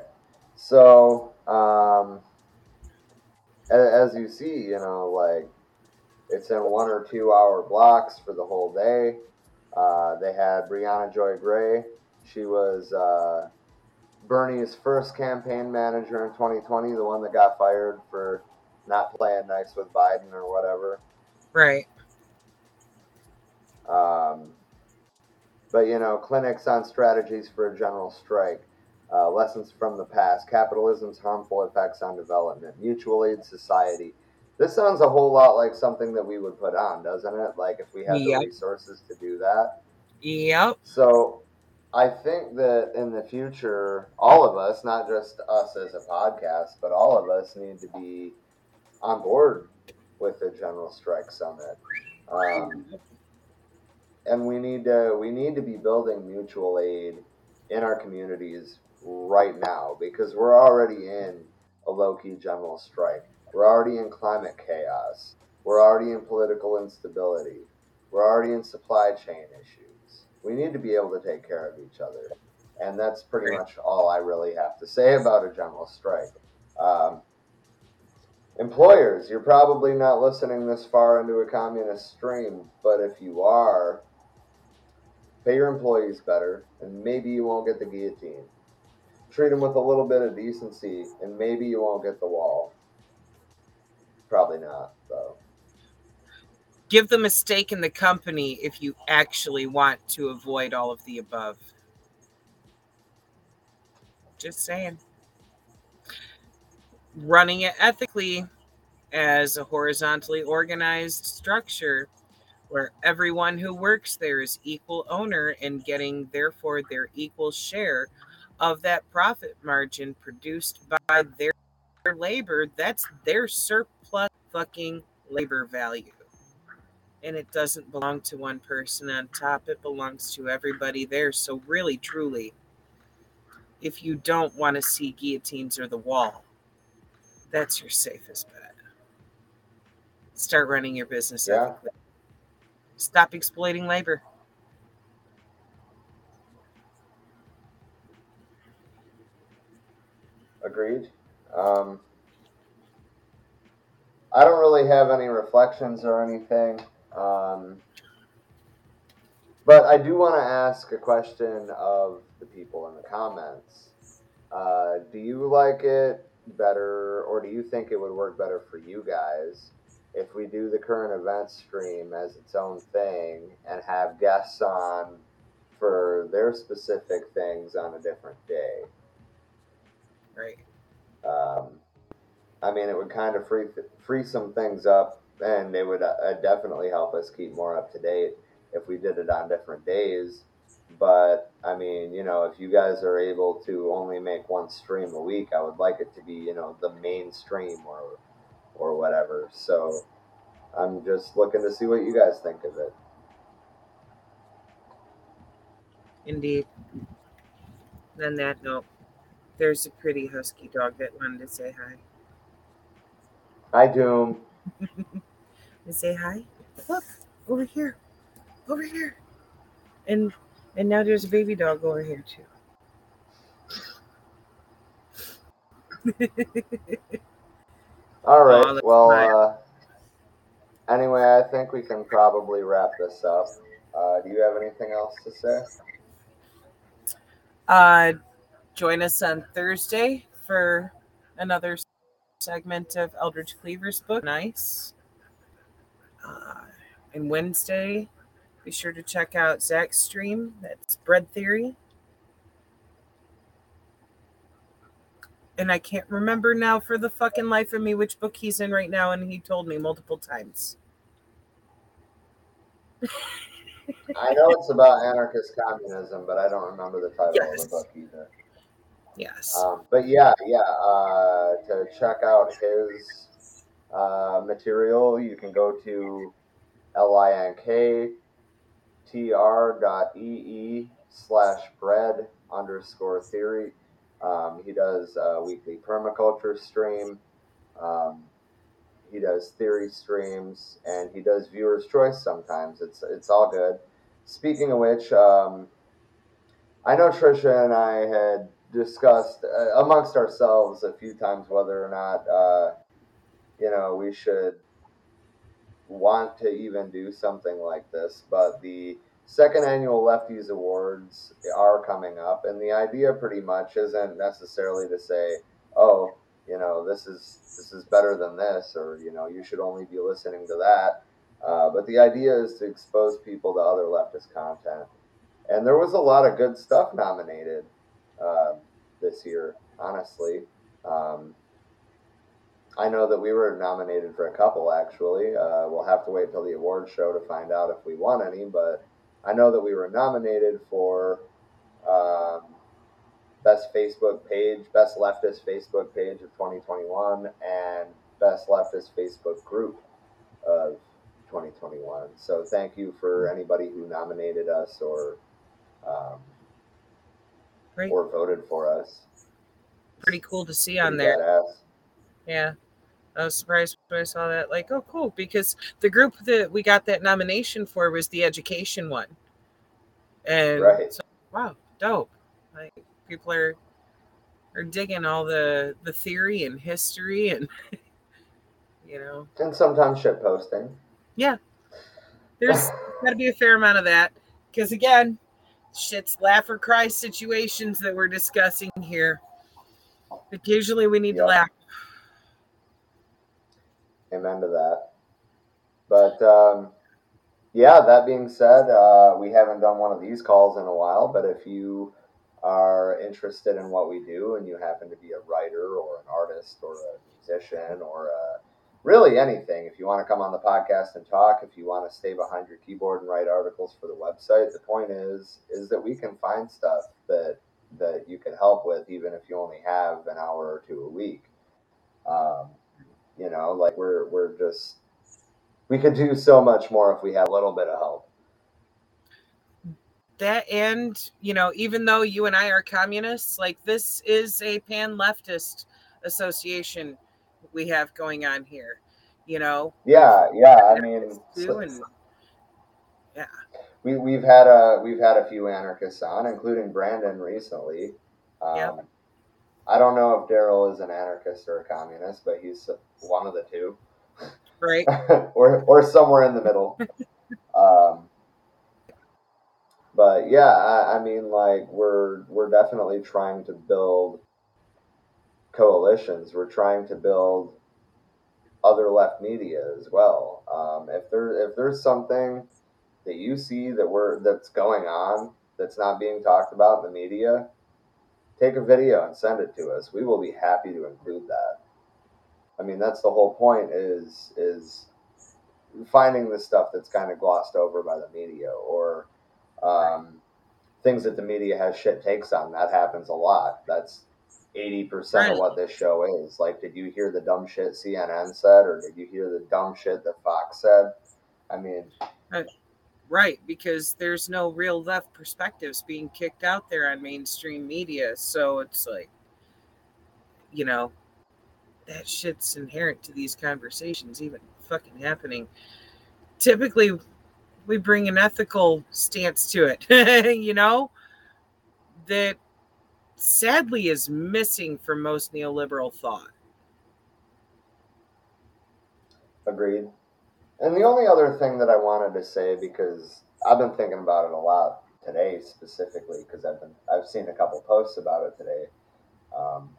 So, um, as you see, you know, like it's in one or two hour blocks for the whole day. Uh, they had Briahna Joy Gray. She was uh, Bernie's first campaign manager in 2020, the one that got fired for not playing nice with Biden or whatever. Right. Um, but you know, clinics on strategies for a general strike, uh, lessons from the past, capitalism's harmful effects on development, mutual aid society. This sounds a whole lot like something that we would put on, doesn't it? Like if we had Yep. the resources to do that. Yep. So I think that in the future, all of us, not just us as a podcast, but all of us need to be on board with the General Strike Summit. Um, and we need to we need to be building mutual aid in our communities right now because we're already in a low key general strike. We're already in climate chaos. We're already in political instability. We're already in supply chain issues. We need to be able to take care of each other. And that's pretty much all I really have to say about a general strike. Um, employers, you're probably not listening this far into a communist stream, but if you are, Pay your employees better, and maybe you won't get the guillotine. Treat them with a little bit of decency, and maybe you won't get the wall. Probably not, though. Give them a stake in the company if you actually want to avoid all of the above. Just saying. Running it ethically as a horizontally organized structure where everyone who works there is equal owner and getting therefore their equal share of that profit margin produced by their labor. That's their surplus fucking labor value. And it doesn't belong to one person on top. It belongs to everybody there. So really truly if you don't want to see guillotines or the wall that's your safest bet. Start running your business Yeah. ethically stop exploiting labor Agreed. Um, I don't really have any reflections or anything. Um, but I do want to ask a question of the people in the comments. Uh, do you like it better, or do you think it would work better for you guys if we do the current event stream as its own thing and have guests on for their specific things on a different day? right um, I mean, it would kind of free free some things up, and it would uh, definitely help us keep more up to date if we did it on different days. But I mean, you know, if you guys are able to only make one stream a week, I would like it to be, you know, the main stream or or whatever. So I'm just looking to see what you guys think of it. Indeed. On that note, there's a pretty husky dog that wanted to say hi. Hi, Doom. And say hi. Look, over here. Over here. And and now there's a baby dog over here too. All right. Oh, well, uh, anyway, I think we can probably wrap this up. Uh, do you have anything else to say? Uh, join us on Thursday for another segment of Eldridge Cleaver's book. Nice. Uh, and Wednesday, be sure to check out Zach's stream. That's Bread Theory. And I can't remember now for the fucking life of me which book he's in right now, and he told me multiple times. I know it's about anarchist communism, but I don't remember the title of Yes. the book either. Yes. Um, but yeah, yeah. Uh, to check out his uh, material, you can go to linktr dot slash bread underscore theory. Um, he does a weekly permaculture stream. Um, he does theory streams, and he does viewers' choice sometimes. It's it's all good. Speaking of which, um, I know Trisha and I had discussed uh, amongst ourselves a few times whether or not uh, you know we should want to even do something like this, but the second annual Lefties Awards are coming up, and the idea pretty much isn't necessarily to say, oh, you know, this is this is better than this, or you know, you should only be listening to that. Uh, but the idea is to expose people to other leftist content, and there was a lot of good stuff nominated uh, this year. Honestly, um, I know that we were nominated for a couple. Actually, uh, we'll have to wait till the award show to find out if we won any. But I know that we were nominated for um, best Facebook page, best leftist Facebook page of 2021, and best leftist Facebook group of 2021. So thank you for anybody who nominated us or um, or voted for us. Pretty cool to see on Pretty there. badass. Yeah. I was surprised when I saw that. Like, oh, cool. Because the group that we got that nomination for was the education one. And Right. so, wow, dope. Like, people are are digging all the the theory and history and you know And sometimes shit posting. yeah there's got to be a fair amount of that because again shit's laugh or cry situations that we're discussing here. Occasionally we need to laugh. Amen to that. But um, yeah, that being said, uh, we haven't done one of these calls in a while. But if you are interested in what we do and you happen to be a writer or an artist or a musician or a, really anything, if you want to come on the podcast and talk, if you want to stay behind your keyboard and write articles for the website, the point is is that we can find stuff that that you can help with, even if you only have an hour or two a week. Um, you know, like we're we're just we could do so much more if we had a little bit of help. that and you know even though you and i are communists like this is a pan leftist association we have going on here you know Yeah, yeah. I mean, and yeah we we've had a we've had a few anarchists on, including Brandon recently. Um, Yeah. I don't know if Daryl is an anarchist or a communist, but he's one of the two, right or or somewhere in the middle. um, but yeah, I, I mean, like we're we're definitely trying to build coalitions. We're trying to build other left media as well. Um, if there if there's something that you see that we're that's going on that's not being talked about in the media, take a video and send it to us. We will be happy to include that. I mean, that's the whole point is is finding the stuff that's kind of glossed over by the media or um, things that the media has shit takes on. That happens a lot. That's eighty percent Right. of what this show is. Like, did you hear the dumb shit CNN said, or did you hear the dumb shit that Fox said? I mean, Uh, right because there's no real left perspectives being kicked out there on mainstream media so it's like you know that shit's inherent to these conversations even fucking happening typically we bring an ethical stance to it you know that sadly is missing from most neoliberal thought Agreed. And the only other thing that I wanted to say, because I've been thinking about it a lot today specifically, because I've been I've seen a couple posts about it today. Um,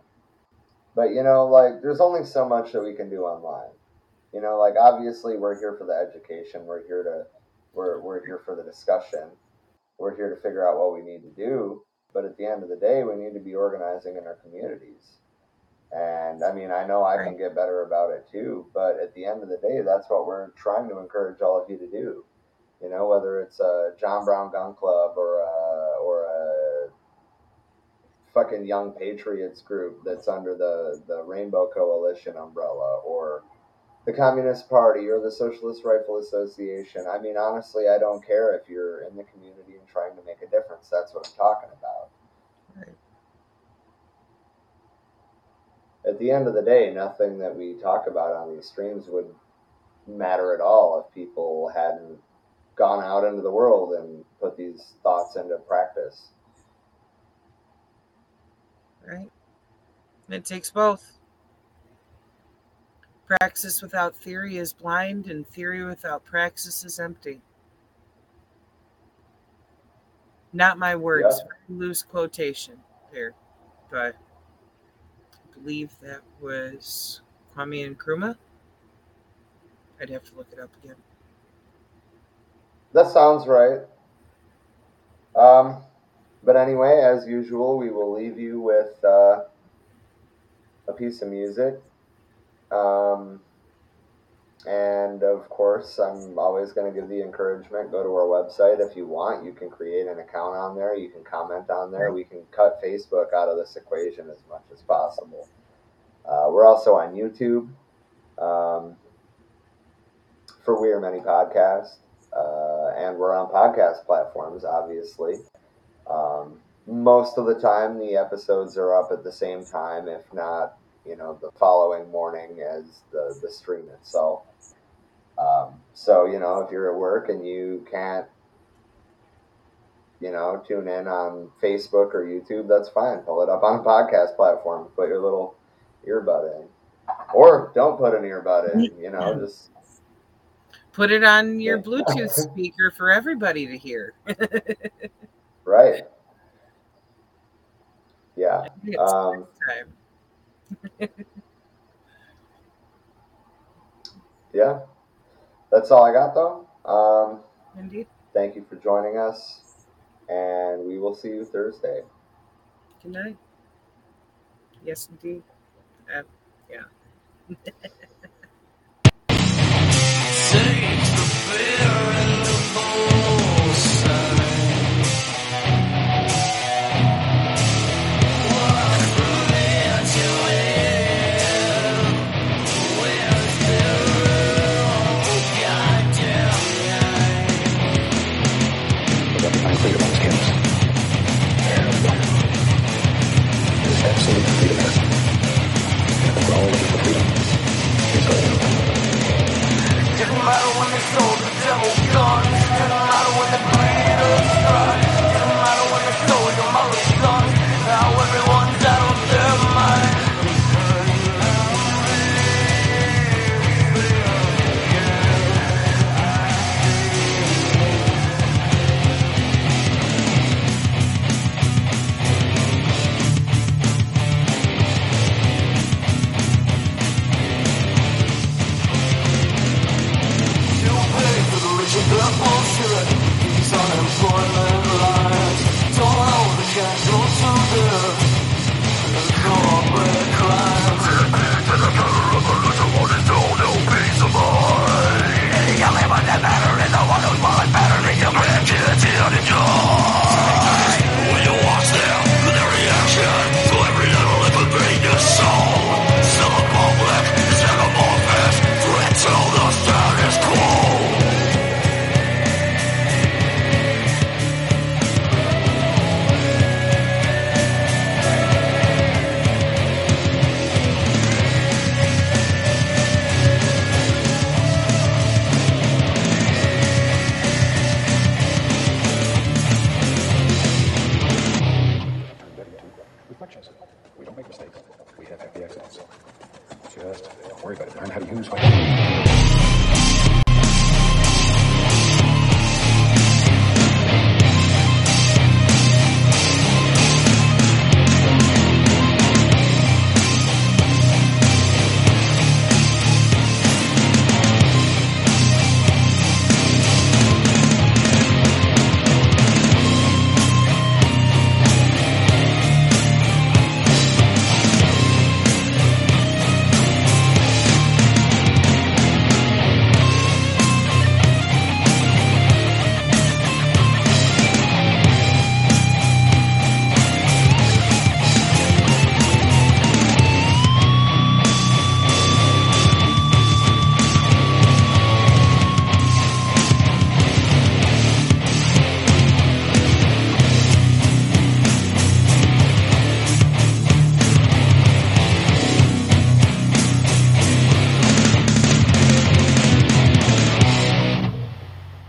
but you know, like there's only so much that we can do online. You know, like obviously we're here for the education. We're here to we're we're here for the discussion. We're here to figure out what we need to do. But at the end of the day, we need to be organizing in our communities. And I mean, I know I can get better about it too, but at the end of the day, that's what we're trying to encourage all of you to do. You know, whether it's a John Brown Gun Club or a, or a fucking Young Patriots group that's under the, the Rainbow Coalition umbrella or the Communist Party or the Socialist Rifle Association. I mean, honestly, I don't care if you're in the community and trying to make a difference. That's what I'm talking about. at the end of the day, nothing that we talk about on these streams would matter at all if people hadn't gone out into the world and put these thoughts into practice. Right? It takes both. Praxis without theory is blind and theory without praxis is empty. Not my words. Loose quotation there but i believe that was kwame nkrumah. I'd have to look it up again. That sounds right. Um, but anyway, as usual, we will leave you with uh, a piece of music. Um, and of course, I'm always going to give the encouragement go to our website if you want. You can create an account on there, you can comment on there. We can cut Facebook out of this equation as much as possible. Uh, we're also on YouTube um, for We Are Many Podcast. Uh, and we're on podcast platforms, obviously. Um, most of the time, the episodes are up at the same time, if not, you know, the following morning as the, the stream itself. Um, so, you know, if you're at work and you can't, you know, tune in on Facebook or YouTube, that's fine. Pull it up on a podcast platform. Put your little earbud in. Or don't put an earbud in, you know, just put it on your bluetooth speaker for everybody to hear Right. Yeah. Um, yeah. That's all I got, though. Um, Indeed. Thank you for joining us, and we will see you Thursday. Good night. Yes, indeed. Um, yeah.